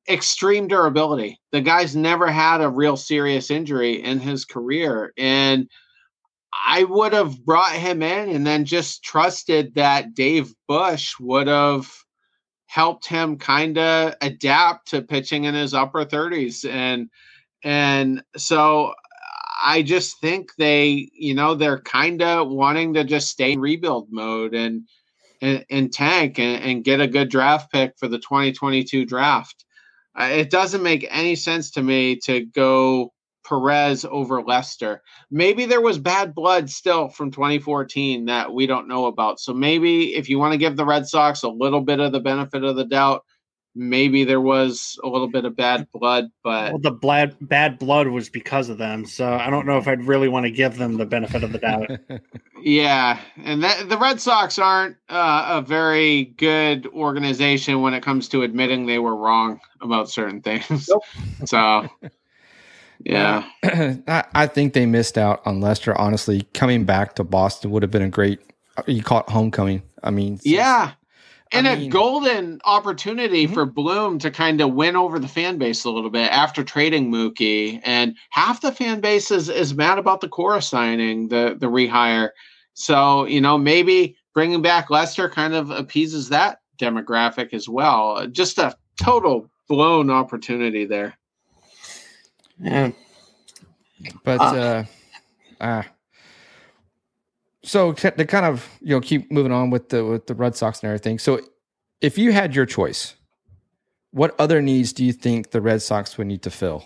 extreme durability. The guy's never had a real serious injury in his career and I would have brought him in and then just trusted that Dave Bush would have helped him kind of adapt to pitching in his upper 30s and and so I just think they, you know, they're kind of wanting to just stay in rebuild mode and and, and tank and, and, get a good draft pick for the 2022 draft. Uh, it doesn't make any sense to me to go Perez over Lester. Maybe there was bad blood still from 2014 that we don't know about. So maybe if you want to give the Red Sox a little bit of the benefit of the doubt, maybe there was a little bit of bad blood, but well, the bad bad blood was because of them. So I don't know if I'd really want to give them the benefit of the doubt. yeah, and that, the Red Sox aren't uh, a very good organization when it comes to admitting they were wrong about certain things. Nope. So. Yeah, I, I think they missed out on Lester. Honestly, coming back to Boston would have been a great. You caught homecoming. I mean, yeah, and I mean, a golden opportunity mm-hmm. for Bloom to kind of win over the fan base a little bit after trading Mookie. And half the fan base is, is mad about the Cora signing, the the rehire. So you know maybe bringing back Lester kind of appeases that demographic as well. Just a total blown opportunity there. Yeah. But uh, uh, uh so to kind of you know keep moving on with the with the Red Sox and everything. So if you had your choice, what other needs do you think the Red Sox would need to fill?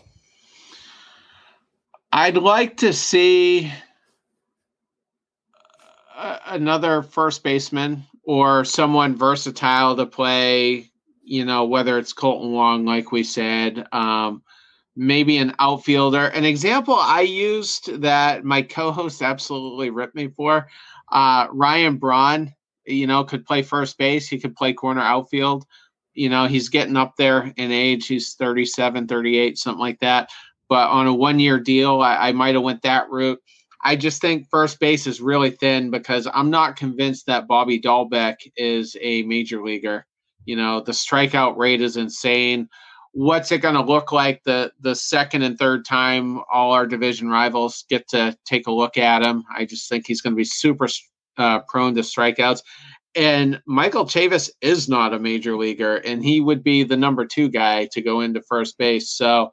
I'd like to see another first baseman or someone versatile to play. You know, whether it's Kolten Wong, like we said, um, maybe an outfielder. An example I used that my co-host absolutely ripped me for, uh, Ryan Braun, you know, could play first base. He could play corner outfield. You know, he's getting up there in age. He's 37, 38, something like that. But on a one-year deal, I, I might have went that route. I just think first base is really thin because I'm not convinced that Bobby Dalbec is a major leaguer. You know, the strikeout rate is insane what's it going to look like the the second and third time all our division rivals get to take a look at him? I just think he's going to be super uh, prone to strikeouts. And Michael Chavis is not a major leaguer, and he would be the number two guy to go into first base. So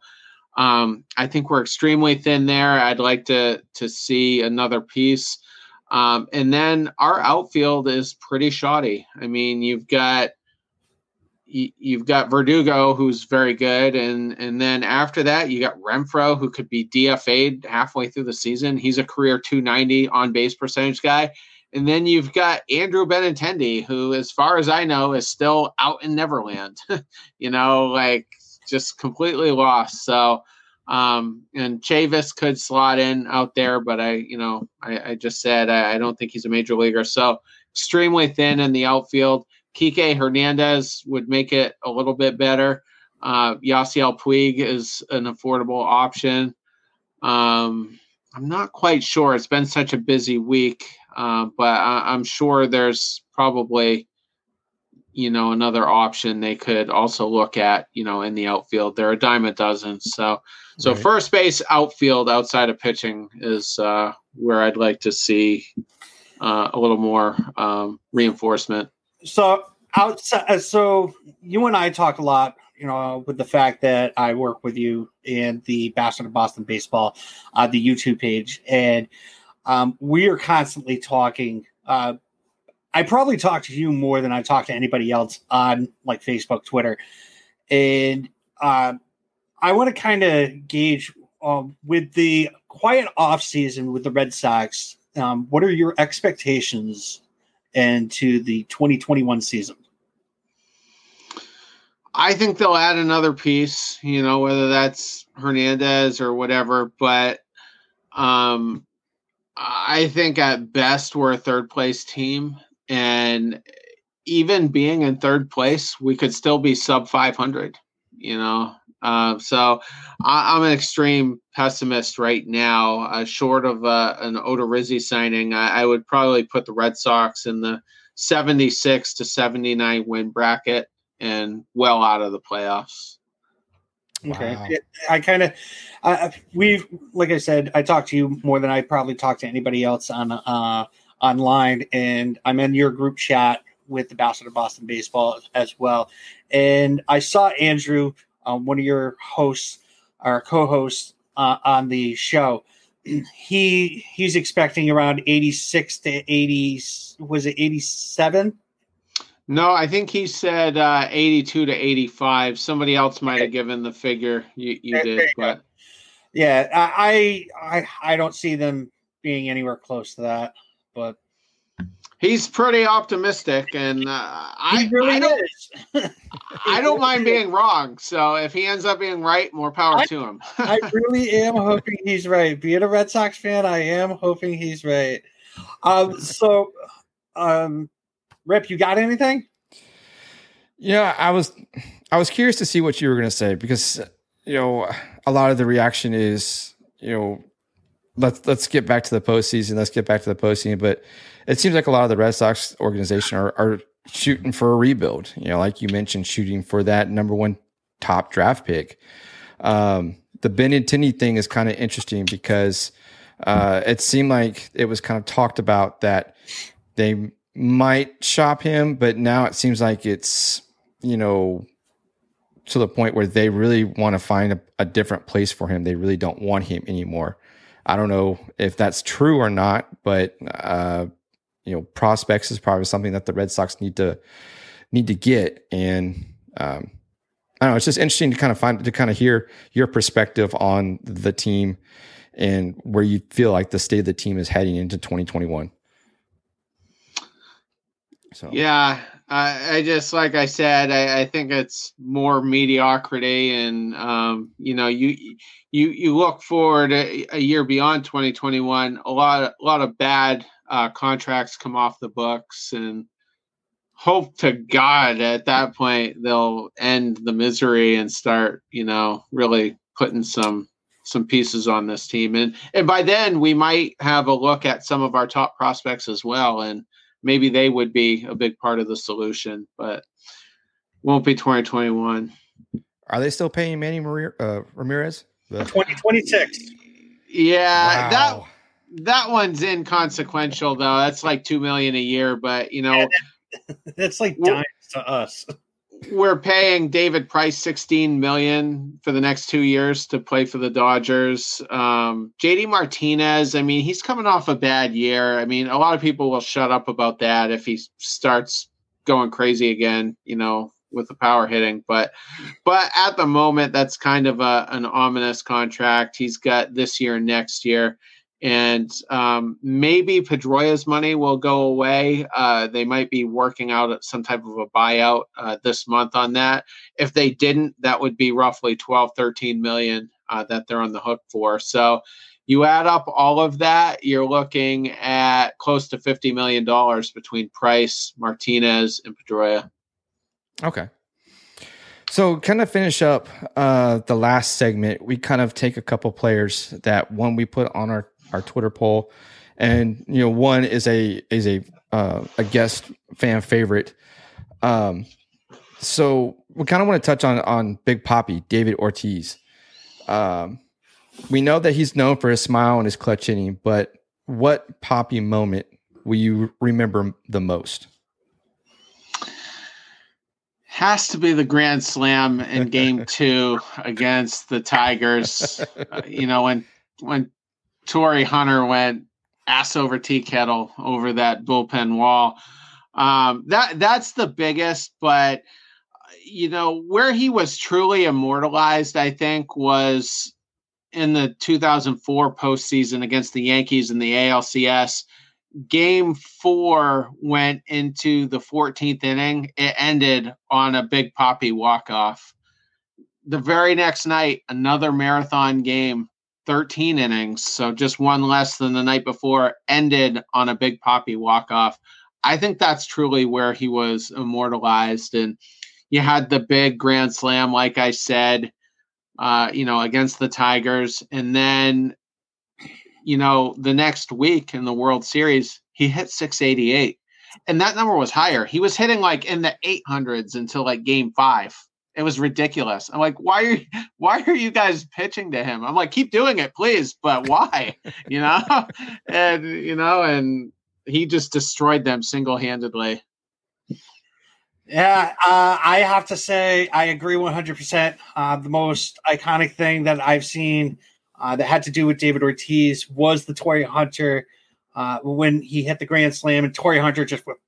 um, I think we're extremely thin there. I'd like to to see another piece. Um, and then our outfield is pretty shoddy. I mean, you've got you've got Verdugo, who's very good, and and then after that, you got Renfroe, who could be DFA'd halfway through the season. He's a career 290 on base percentage guy. And then you've got Andrew Benintendi, who, as far as I know, is still out in Neverland. you know, like just completely lost. So, um, and Chavis could slot in out there, but I, you know, I, I just said I, I don't think he's a major leaguer. So, extremely thin in the outfield. Kike Hernandez would make it a little bit better. Uh, Yasiel Puig is an affordable option. Um, I'm not quite sure. It's been such a busy week, uh, but I, am sure there's probably, you know, another option they could also look at, you know, in the outfield. They're a dime a dozen. So, so right. first base, outfield, outside of pitching is uh, where I'd like to see uh, a little more um, reinforcement. So outside, uh, so you and I talk a lot you know, with the fact that I work with you in the Bastard of Boston Baseball, uh, the YouTube page, and um, we are constantly talking. Uh, I probably talk to you more than I talk to anybody else on like Facebook, Twitter, and uh, I want to kind of gauge um, with the quiet off season with the Red Sox. Um, what are your expectations into the 2021 season? I think they'll add another piece, you know, whether that's Hernandez or whatever. But um, I think at best we're a third place team. And even being in third place, we could still be sub 500, you know. Uh, so I, am an extreme pessimist right now. Uh, short of uh, an Odorizzi signing, I, I would probably put the Red Sox in the 76 to 79 win bracket and well out of the playoffs. Okay, wow. I kind of, uh, we've like I said, I talked to you more than I probably talked to anybody else on uh, online, and I'm in your group chat with the Bastard of Boston Baseball as well. And I saw Andrew, um, one of your hosts, our co-hosts uh, on the show. He he's expecting around 86 to 80. Was it 87? No, I think he said uh, 82 to 85. Somebody else might have given the figure you, you did, but yeah, I, I I don't see them being anywhere close to that. But he's pretty optimistic, and uh, I really I don't, I don't mind being wrong. So if he ends up being right, more power I, to him. I really am hoping he's right. Being a Red Sox fan, I am hoping he's right. Um, so um, Rip, you got anything? Yeah, I was I was curious to see what you were going to say because you know a lot of the reaction is you know let's let's get back to the postseason. Let's get back to the postseason. But it seems like a lot of the Red Sox organization are, are shooting for a rebuild. You know, like you mentioned, shooting for that number one top draft pick. Um, the Benintendi thing is kind of interesting because uh, it seemed like it was kind of talked about that they might shop him, but now it seems like it's, you know, to the point where they really want to find a, a, different place for him. They really don't want him anymore. I don't know if that's true or not, but uh, you know, prospects is probably something that the Red Sox need to need to get. And um, I don't know, it's just interesting to kind of find to kind of hear your perspective on the team and where you feel like the state of the team is heading into 2021. So yeah, I, I just like I said, I, I, think it's more mediocrity, and um, you know, you you you look forward a, a, year beyond 2021. A lot a lot of bad uh, contracts come off the books, and hope to God at that point they'll end the misery and start, you know, really putting some some pieces on this team, and and by then we might have a look at some of our top prospects as well, and maybe they would be a big part of the solution, but won't be 2021. Are they still paying Manny uh, Ramirez? The- 2026. Yeah, wow. that that one's inconsequential though. That's like two million a year, but you know, yeah, that's like dimes to us we're paying David Price 16 million for the next two years to play for the Dodgers. Um, JD Martinez, I mean, he's coming off a bad year. I mean, a lot of people will shut up about that if he starts going crazy again, you know, with the power hitting. But but at the moment, that's kind of a, an ominous contract. He's got this year and next year and um, maybe Pedroia's money will go away. Uh, they might be working out some type of a buyout uh, this month on that. If they didn't, that would be roughly 12, 13 million uh, that they're on the hook for. So you add up all of that, you're looking at close to $50 million between Price, Martinez, and Pedroia. Okay. So, kind of finish up uh, the last segment, we kind of take a couple players that one we put on our our Twitter poll, and you know one is a is a uh, a guest fan favorite. Um, so we kind of want to touch on on Big Papi David Ortiz. Um, we know that he's known for his smile and his clutch hitting, but what Papi moment will you remember the most? Has to be the grand slam in game two against the Tigers. Uh, you know, when when Torii Hunter went ass over tea kettle over that bullpen wall. Um, that that's the biggest, but you know where he was truly immortalized, I think, was in the 2004 postseason against the Yankees in the ALCS. Game four went into the 14th inning. It ended on a big papi walk off. The very next night, another marathon game, 13 innings, so just one less than the night before, ended on a big papi walk off. I think that's truly where he was immortalized. And you had the big grand slam, like I said uh, you know, against the Tigers. And then, you know, the next week in the World Series, he hit 688. And that number was higher. He was hitting like in the 800s until like game five. It was ridiculous. I'm like, why are you, why are you guys pitching to him? I'm like, keep doing it, please, but why? you know, and you know, and he just destroyed them single handedly. Yeah, uh, I have to say I agree 100%. Uh, the most iconic thing that I've seen uh, that had to do with David Ortiz was the Torii Hunter uh, when he hit the grand slam and Torii Hunter just went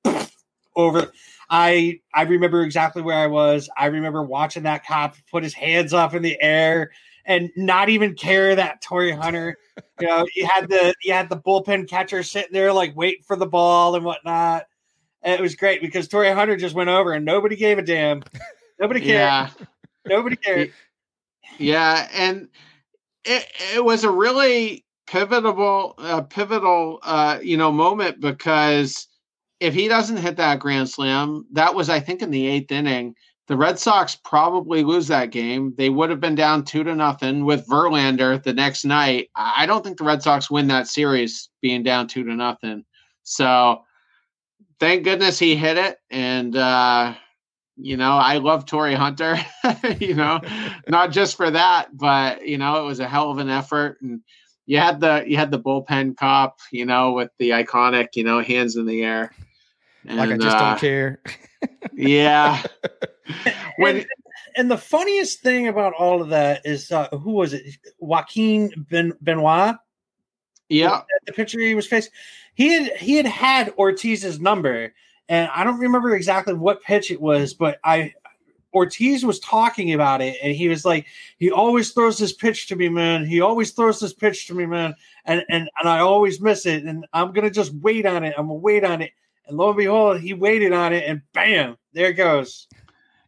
over. I I remember exactly where I was. I remember watching that cop put his hands up in the air and not even care that Torii Hunter. You know, you had the you had the bullpen catcher sitting there like waiting for the ball and whatnot. And it was great because Torii Hunter just went over and nobody gave a damn. Nobody cared. Yeah. nobody cared. Yeah, and it it was a really pivotal uh, pivotal uh, you know moment because if he doesn't hit that grand slam, that was I think in the eighth inning. The Red Sox probably lose that game. They would have been down two to nothing with Verlander the next night. I don't think the Red Sox win that series being down two to nothing. So thank goodness he hit it. And, uh, you know, I love Torii Hunter, you know, not just for that, but, you know, it was a hell of an effort. And you had the, you had the bullpen cop, you know, with the iconic, you know, hands in the air. And, like I just uh, don't care. yeah. when, and, and, the funniest thing about all of that is, uh, who was it? Joaquin ben, Benoit. Yeah. The picture he was facing he had he had had Ortiz's number, and I don't remember exactly what pitch it was, but I Ortiz was talking about it, and he was like, "He always throws this pitch to me, man. He always throws this pitch to me, man, and and and I always miss it, and I'm gonna just wait on it. I'm gonna wait on it." And lo and behold, he waited on it, and bam, there it goes.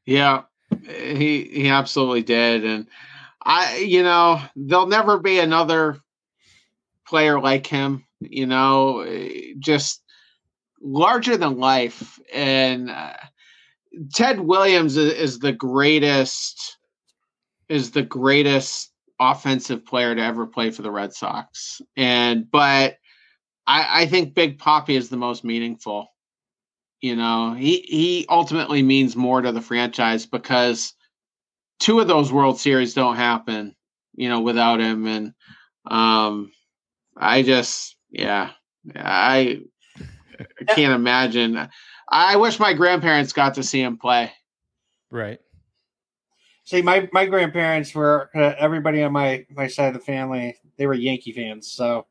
Yeah, he he absolutely did, and I, you know, there'll never be another player like him you know, just larger than life. And uh, Ted Williams is, is, the greatest, is the greatest offensive player to ever play for the Red Sox. And, but I, I think Big Papi is the most meaningful. You know, he, he ultimately means more to the franchise because two of those World Series don't happen, you know, without him. And, um, I just, yeah, I, I can't imagine. I wish my grandparents got to see him play. Right. See, my my grandparents were uh, everybody on my my side of the family. They were Yankee fans, so yeah.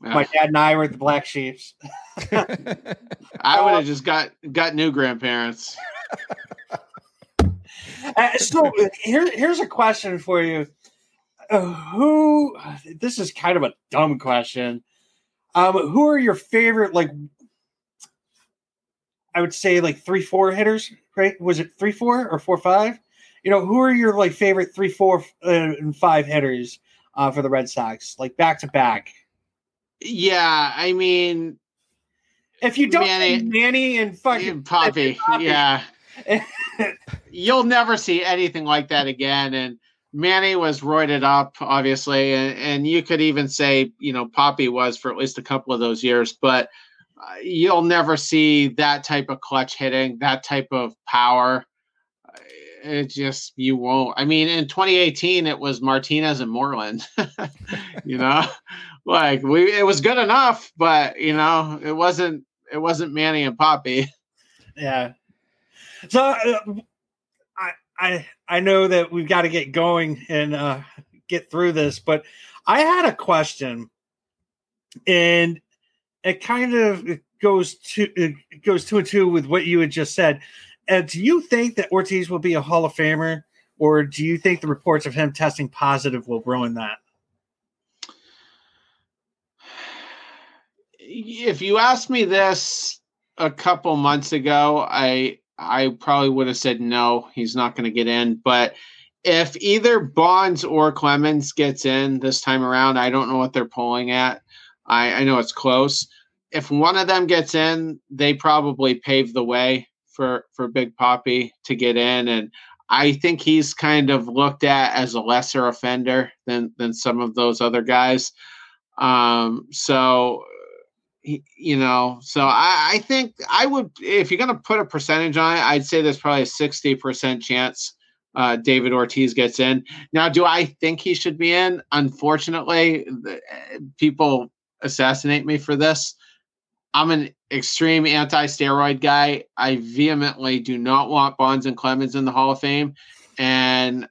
My dad and I were the black sheeps. I would have just got got new grandparents. Uh, so here, here's a question for you. Uh, who? This is kind of a dumb question. Um, who are your favorite like? I would say like three four hitters, right? Was it three four or four five? You know, who are your like favorite three four uh, and five hitters uh, for the Red Sox, like back to back? Yeah, I mean, if you don't Manny, Manny and fucking Papi, Papi. yeah, you'll never see anything like that again. And Manny was roided up, obviously, and, and you could even say, you know, Papi was for at least a couple of those years, but uh, you'll never see that type of clutch hitting, that type of power. It just, you won't. I mean, in 2018, it was Martinez and Moreland, you know, like we, it was good enough, but, you know, it wasn't, it wasn't Manny and Papi. Yeah. So, uh, I I know that we've got to get going and uh, get through this, but I had a question, and it kind of goes to it goes two and two with what you had just said. And do you think that Ortiz will be a Hall of Famer, or do you think the reports of him testing positive will ruin that? If you asked me this a couple months ago, I I probably would have said no, he's not going to get in. But if either Bonds or Clemens gets in this time around, I don't know what they're pulling at. I, I know it's close. If one of them gets in, they probably pave the way for for Big Papi to get in, and I think he's kind of looked at as a lesser offender than than some of those other guys. Um, so you know, so I, I, think I would, if you're going to put a percentage on it, I'd say there's probably a 60% chance uh, David Ortiz gets in. Now, do I think he should be in? Unfortunately, the, people assassinate me for this. I'm an extreme anti steroid guy. I vehemently do not want Bonds and Clemens in the Hall of Fame. And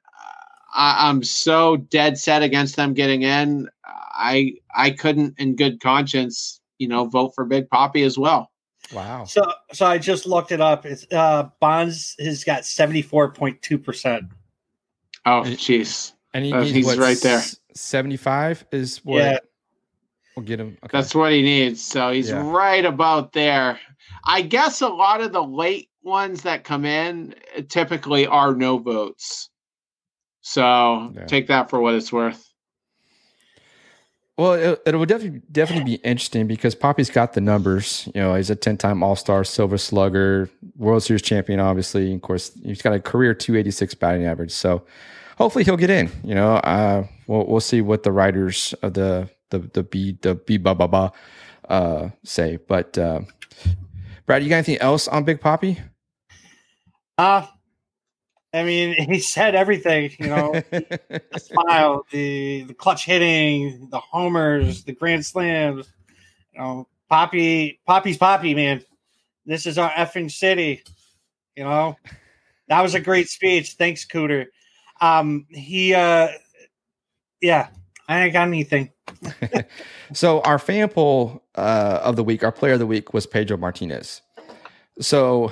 I, I'm so dead set against them getting in. I I couldn't, in good conscience, you know, vote for Big Papi as well. Wow. So so I just looked it up. It's uh Bonds has got 74.2%. Oh, jeez. And he uh, he's what, right there. 75 is what yeah. we'll get him. Okay. That's what he needs. So he's yeah. right about there. I guess a lot of the late ones that come in typically are no votes. So yeah. take that for what it's worth. Well, it, it would definitely definitely be interesting because Papi's got the numbers. You know, he's a ten time All Star, Silver Slugger, World Series champion. Obviously, of course, he's got a career two eighty six batting average. So, hopefully, he'll get in. You know, uh, we'll we'll see what the writers of the the the B the B ba ba ba uh, say. But uh, Brad, you got anything else on Big Poppy? Uh I mean, he said everything, you know, the smile, the the clutch hitting, the homers, the grand slams. You know, Papi, Papi's Papi, man. This is our effing city. You know, that was a great speech. Thanks, Cooter. Um, he, uh, yeah, I ain't got anything. so our fan poll uh, of the week, our player of the week was Pedro Martinez. So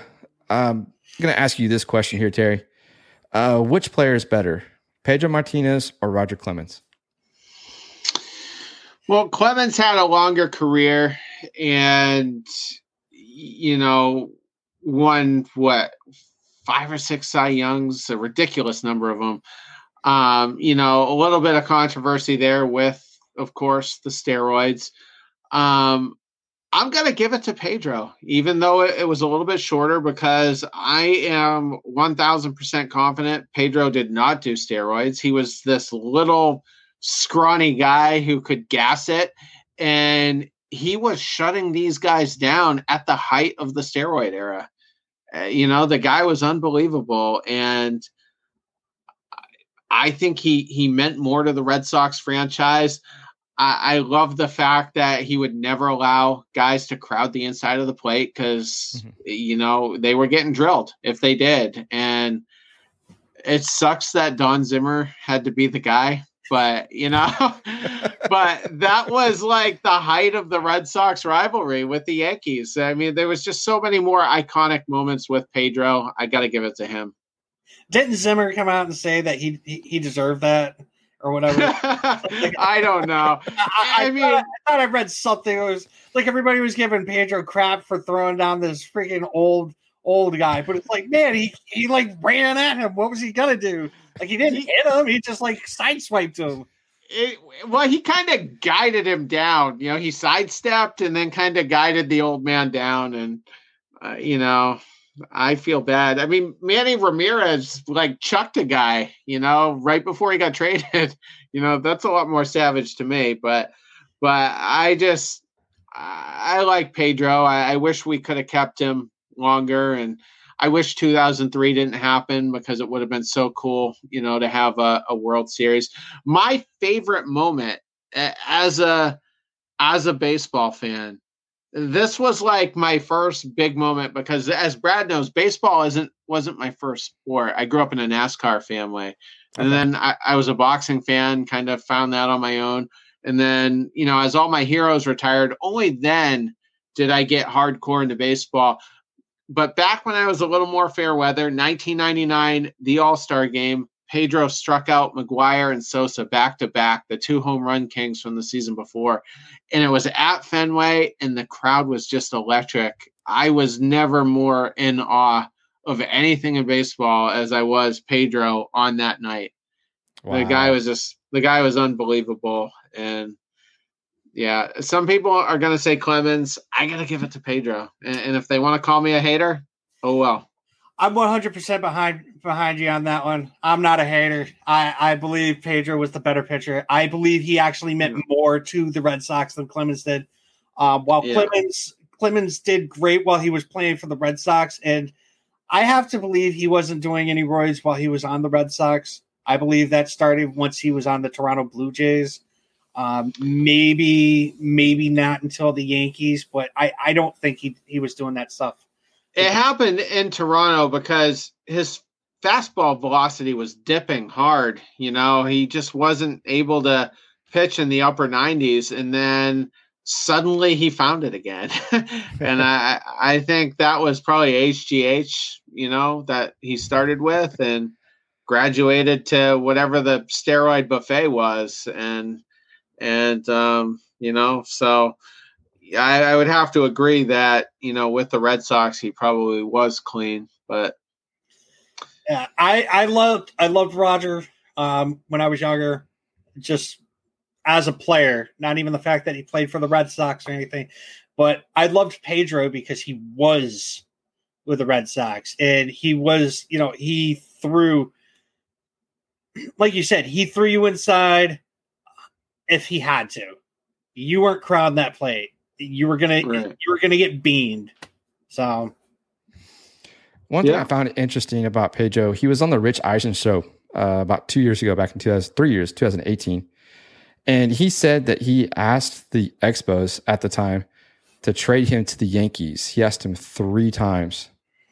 um, I'm going to ask you this question here, Terry. Uh, which player is better, Pedro Martinez or Roger Clemens? Well, Clemens had a longer career and, you know, won what, five or six Cy Youngs, a ridiculous number of them. Um, you know, a little bit of controversy there with, of course, the steroids. Um, I'm going to give it to Pedro, even though it, was a little bit shorter, because I am 1000% confident Pedro did not do steroids. He was this little scrawny guy who could gas it. And he was shutting these guys down at the height of the steroid era. Uh, you know, the guy was unbelievable. And I think he he meant more to the Red Sox franchise. I, I love the fact that he would never allow guys to crowd the inside of the plate because mm-hmm. you know they were getting drilled if they did, and it sucks that Don Zimmer had to be the guy. But you know, but that was like the height of the Red Sox rivalry with the Yankees. I mean, there was just so many more iconic moments with Pedro. I got to give it to him. Didn't Zimmer come out and say that he he deserved that? Or whatever. I don't know. I, I, I mean, thought, I thought I read something. It was like everybody was giving Pedro crap for throwing down this freaking old old guy, but it's like, man, he he like ran at him. What was he gonna do? Like he didn't hit him. He just like sideswiped him. It, well, he kind of guided him down. You know, he sidestepped and then kind of guided the old man down, and uh, you know, I feel bad. I mean, Manny Ramirez like chucked a guy, you know, right before he got traded. you know, that's a lot more savage to me. But, but I just, I like Pedro. I, I wish we could have kept him longer, and I wish 2003 didn't happen because it would have been so cool, you know, to have a, a World Series. My favorite moment as a as a baseball fan this was like my first big moment because as brad knows baseball isn't wasn't my first sport. I grew up in a nascar family. And then I, I, was a boxing fan kind of found that on my own. And then you know as all my heroes retired only then did i get hardcore into baseball. But back when i was a little more fair weather 1999 the all-star game Pedro struck out McGwire and Sosa back to back, the two home run kings from the season before. And it was at Fenway, and the crowd was just electric. I was never more in awe of anything in baseball as I was Pedro on that night. Wow. The guy was just the guy was unbelievable. And yeah, some people are gonna say Clemens. I gotta give it to Pedro. And, and if they want to call me a hater, oh well. I'm 100% behind behind you on that one. I'm not a hater. I, I believe Pedro was the better pitcher. I believe he actually meant more to the Red Sox than Clemens did. Um, while yeah. Clemens Clemens did great while he was playing for the Red Sox, and I have to believe he wasn't doing any roids while he was on the Red Sox. I believe that started once he was on the Toronto Blue Jays. Um, maybe, maybe not until the Yankees, but I, I don't think he, he was doing that stuff it happened in Toronto because his fastball velocity was dipping hard. You know, he just wasn't able to pitch in the upper 90s. And then suddenly he found it again. and I, I think that was probably HGH, you know, that he started with and graduated to whatever the steroid buffet was. And, and, um, you know, so I, I would have to agree that you know with the Red Sox he probably was clean, but yeah, I I loved I loved Roger um, when I was younger, just as a player. Not even the fact that he played for the Red Sox or anything, but I loved Pedro because he was with the Red Sox and he was you know he threw like you said he threw you inside if he had to. You weren't crowding that plate you were gonna right. you were gonna get beamed. So one thing I found interesting about Pedro, he was on the Rich Eisen show uh, about two years ago, back in 2000, three years, 2018. And he said that he asked the Expos at the time to trade him to the Yankees. He asked him three times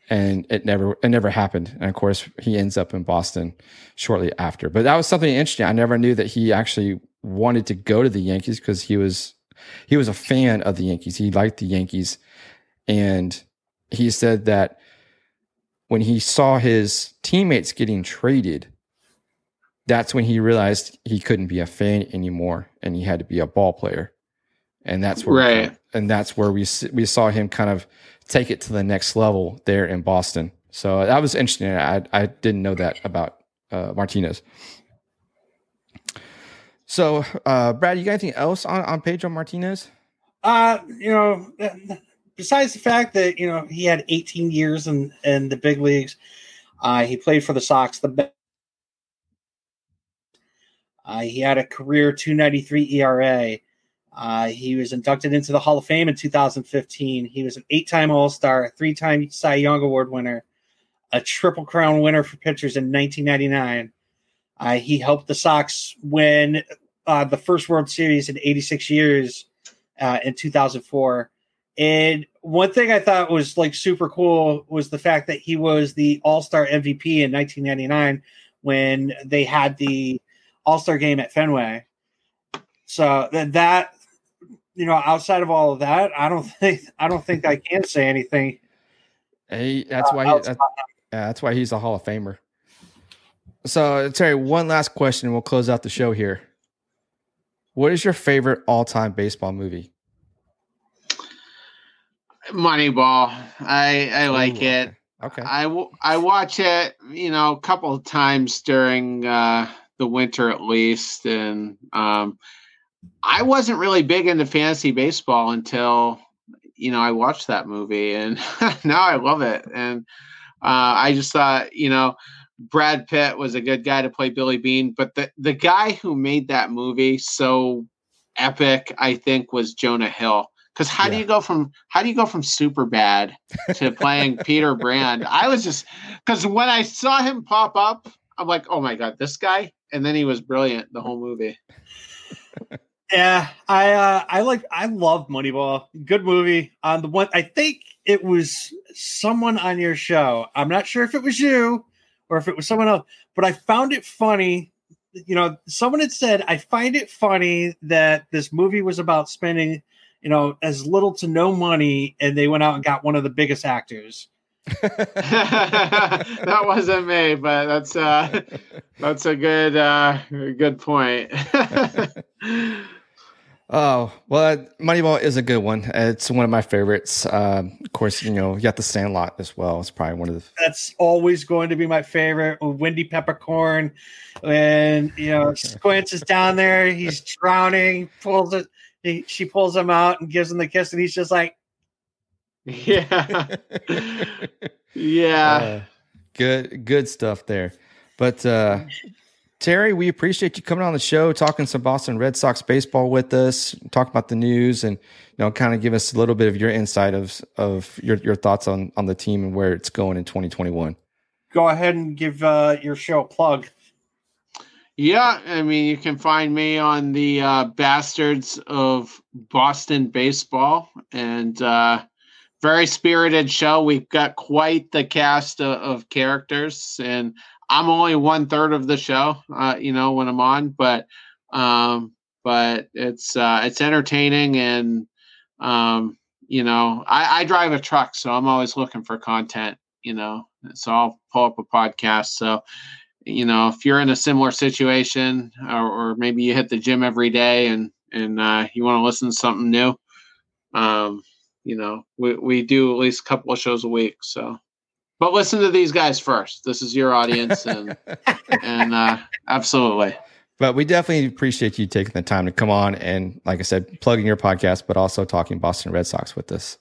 and it never it never happened. And of course, he ends up in Boston shortly after. But that was something interesting. I never knew that he actually wanted to go to the Yankees because he was he was a fan of the Yankees. He liked the Yankees. And he said that when he saw his teammates getting traded, that's when he realized he couldn't be a fan anymore and he had to be a ball player. And that's where right. Kind and that's where we we saw him kind of take it to the next level there in Boston. So that was interesting. I I didn't know that about uh, Martinez. So, uh, Brad, you got anything else on, on Pedro Martinez? Uh, you know, besides the fact that, you know, he had 18 years in, in the big leagues, uh, he played for the Sox. The uh, he had a career 293 ERA. Uh, he was inducted into the Hall of Fame in 2015. He was an eight time All Star, three time Cy Young Award winner, a Triple Crown winner for pitchers in 1999. Uh, he helped the Sox win uh, the first World Series in 86 years uh, in 2004. And one thing I thought was like super cool was the fact that he was the All Star MVP in 1999 when they had the All Star game at Fenway. So that, that you know, outside of all of that, I don't think I don't think I can say anything. Hey, that's why he, that's, that's why he's a Hall of Famer. So, Terry, one last question. We'll close out the show here. What is your favorite all-time baseball movie? Moneyball. I I like Ooh, it. Okay. I, I watch it, you know, a couple of times during uh, the winter at least, and um, I wasn't really big into fantasy baseball until you know, I watched that movie and now I love it. And uh, I just thought, you know, Brad Pitt was a good guy to play Billy Beane, but the the guy who made that movie so epic, I think, was Jonah Hill. Because how yeah. do you go from how do you go from Superbad to playing Peter Brand? I was just because when I saw him pop up, I'm like, oh my god, this guy, and then he was brilliant the whole movie. Yeah, I uh, I like I love Moneyball. Good movie. On um, the one I think it was someone on your show. I'm not sure if it was you or if it was someone else, but I found it funny. You know, someone had said, I find it funny that this movie was about spending, you know, as little to no money, and they went out and got one of the biggest actors. that wasn't me, but that's uh that's a good uh good point. Oh well, Moneyball is a good one. It's one of my favorites. Uh, of course, you know you got the Sandlot as well. It's probably one of the. That's always going to be my favorite. Wendy Peppercorn, when you know Squints is down there, he's drowning. Pulls it. He, she pulls him out and gives him the kiss, and he's just like, "Yeah, yeah." Uh, good, good stuff there. But uh, Terry, we appreciate you coming on the show, talking some Boston Red Sox baseball with us, talk about the news, and you know, kind of give us a little bit of your insight of of your your thoughts on on the team and where it's going in 2021. Go ahead and give uh, your show a plug. Yeah, I mean, you can find me on the uh, Bastards of Boston Baseball, and uh, very spirited show. We've got quite the cast of, of characters, and I'm only one third of the show, uh, you know, when I'm on, but um, but it's uh, it's entertaining and um, you know, I, I drive a truck, so I'm always looking for content, you know. So I'll pull up a podcast. So, you know, if you're in a similar situation, or, or maybe you hit the gym every day and and uh, you want to listen to something new, um, you know, we we do at least a couple of shows a week. So but listen to these guys first. This is your audience, and and uh, absolutely. But we definitely appreciate you taking the time to come on and, like I said, plugging your podcast, but also talking Boston Red Sox with us.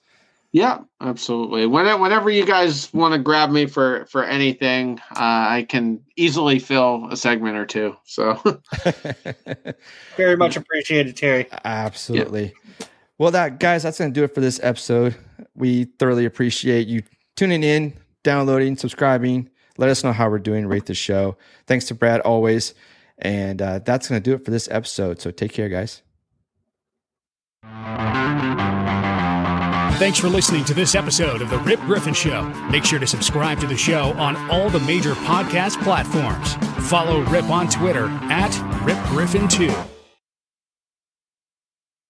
Yeah, absolutely. Whenever, whenever you guys want to grab me for for anything, uh, I can easily fill a segment or two. So, very much appreciated, Terry. Absolutely. Yeah. Well, that guys, that's going to do it for this episode. We thoroughly appreciate you tuning in, downloading, subscribing. Let us know how we're doing. Rate the show. Thanks to Brad always. And uh, that's going to do it for this episode. So take care, guys. Thanks for listening to this episode of The Rip Griffin Show. Make sure to subscribe to the show on all the major podcast platforms. Follow Rip on Twitter at Rip Griffin 2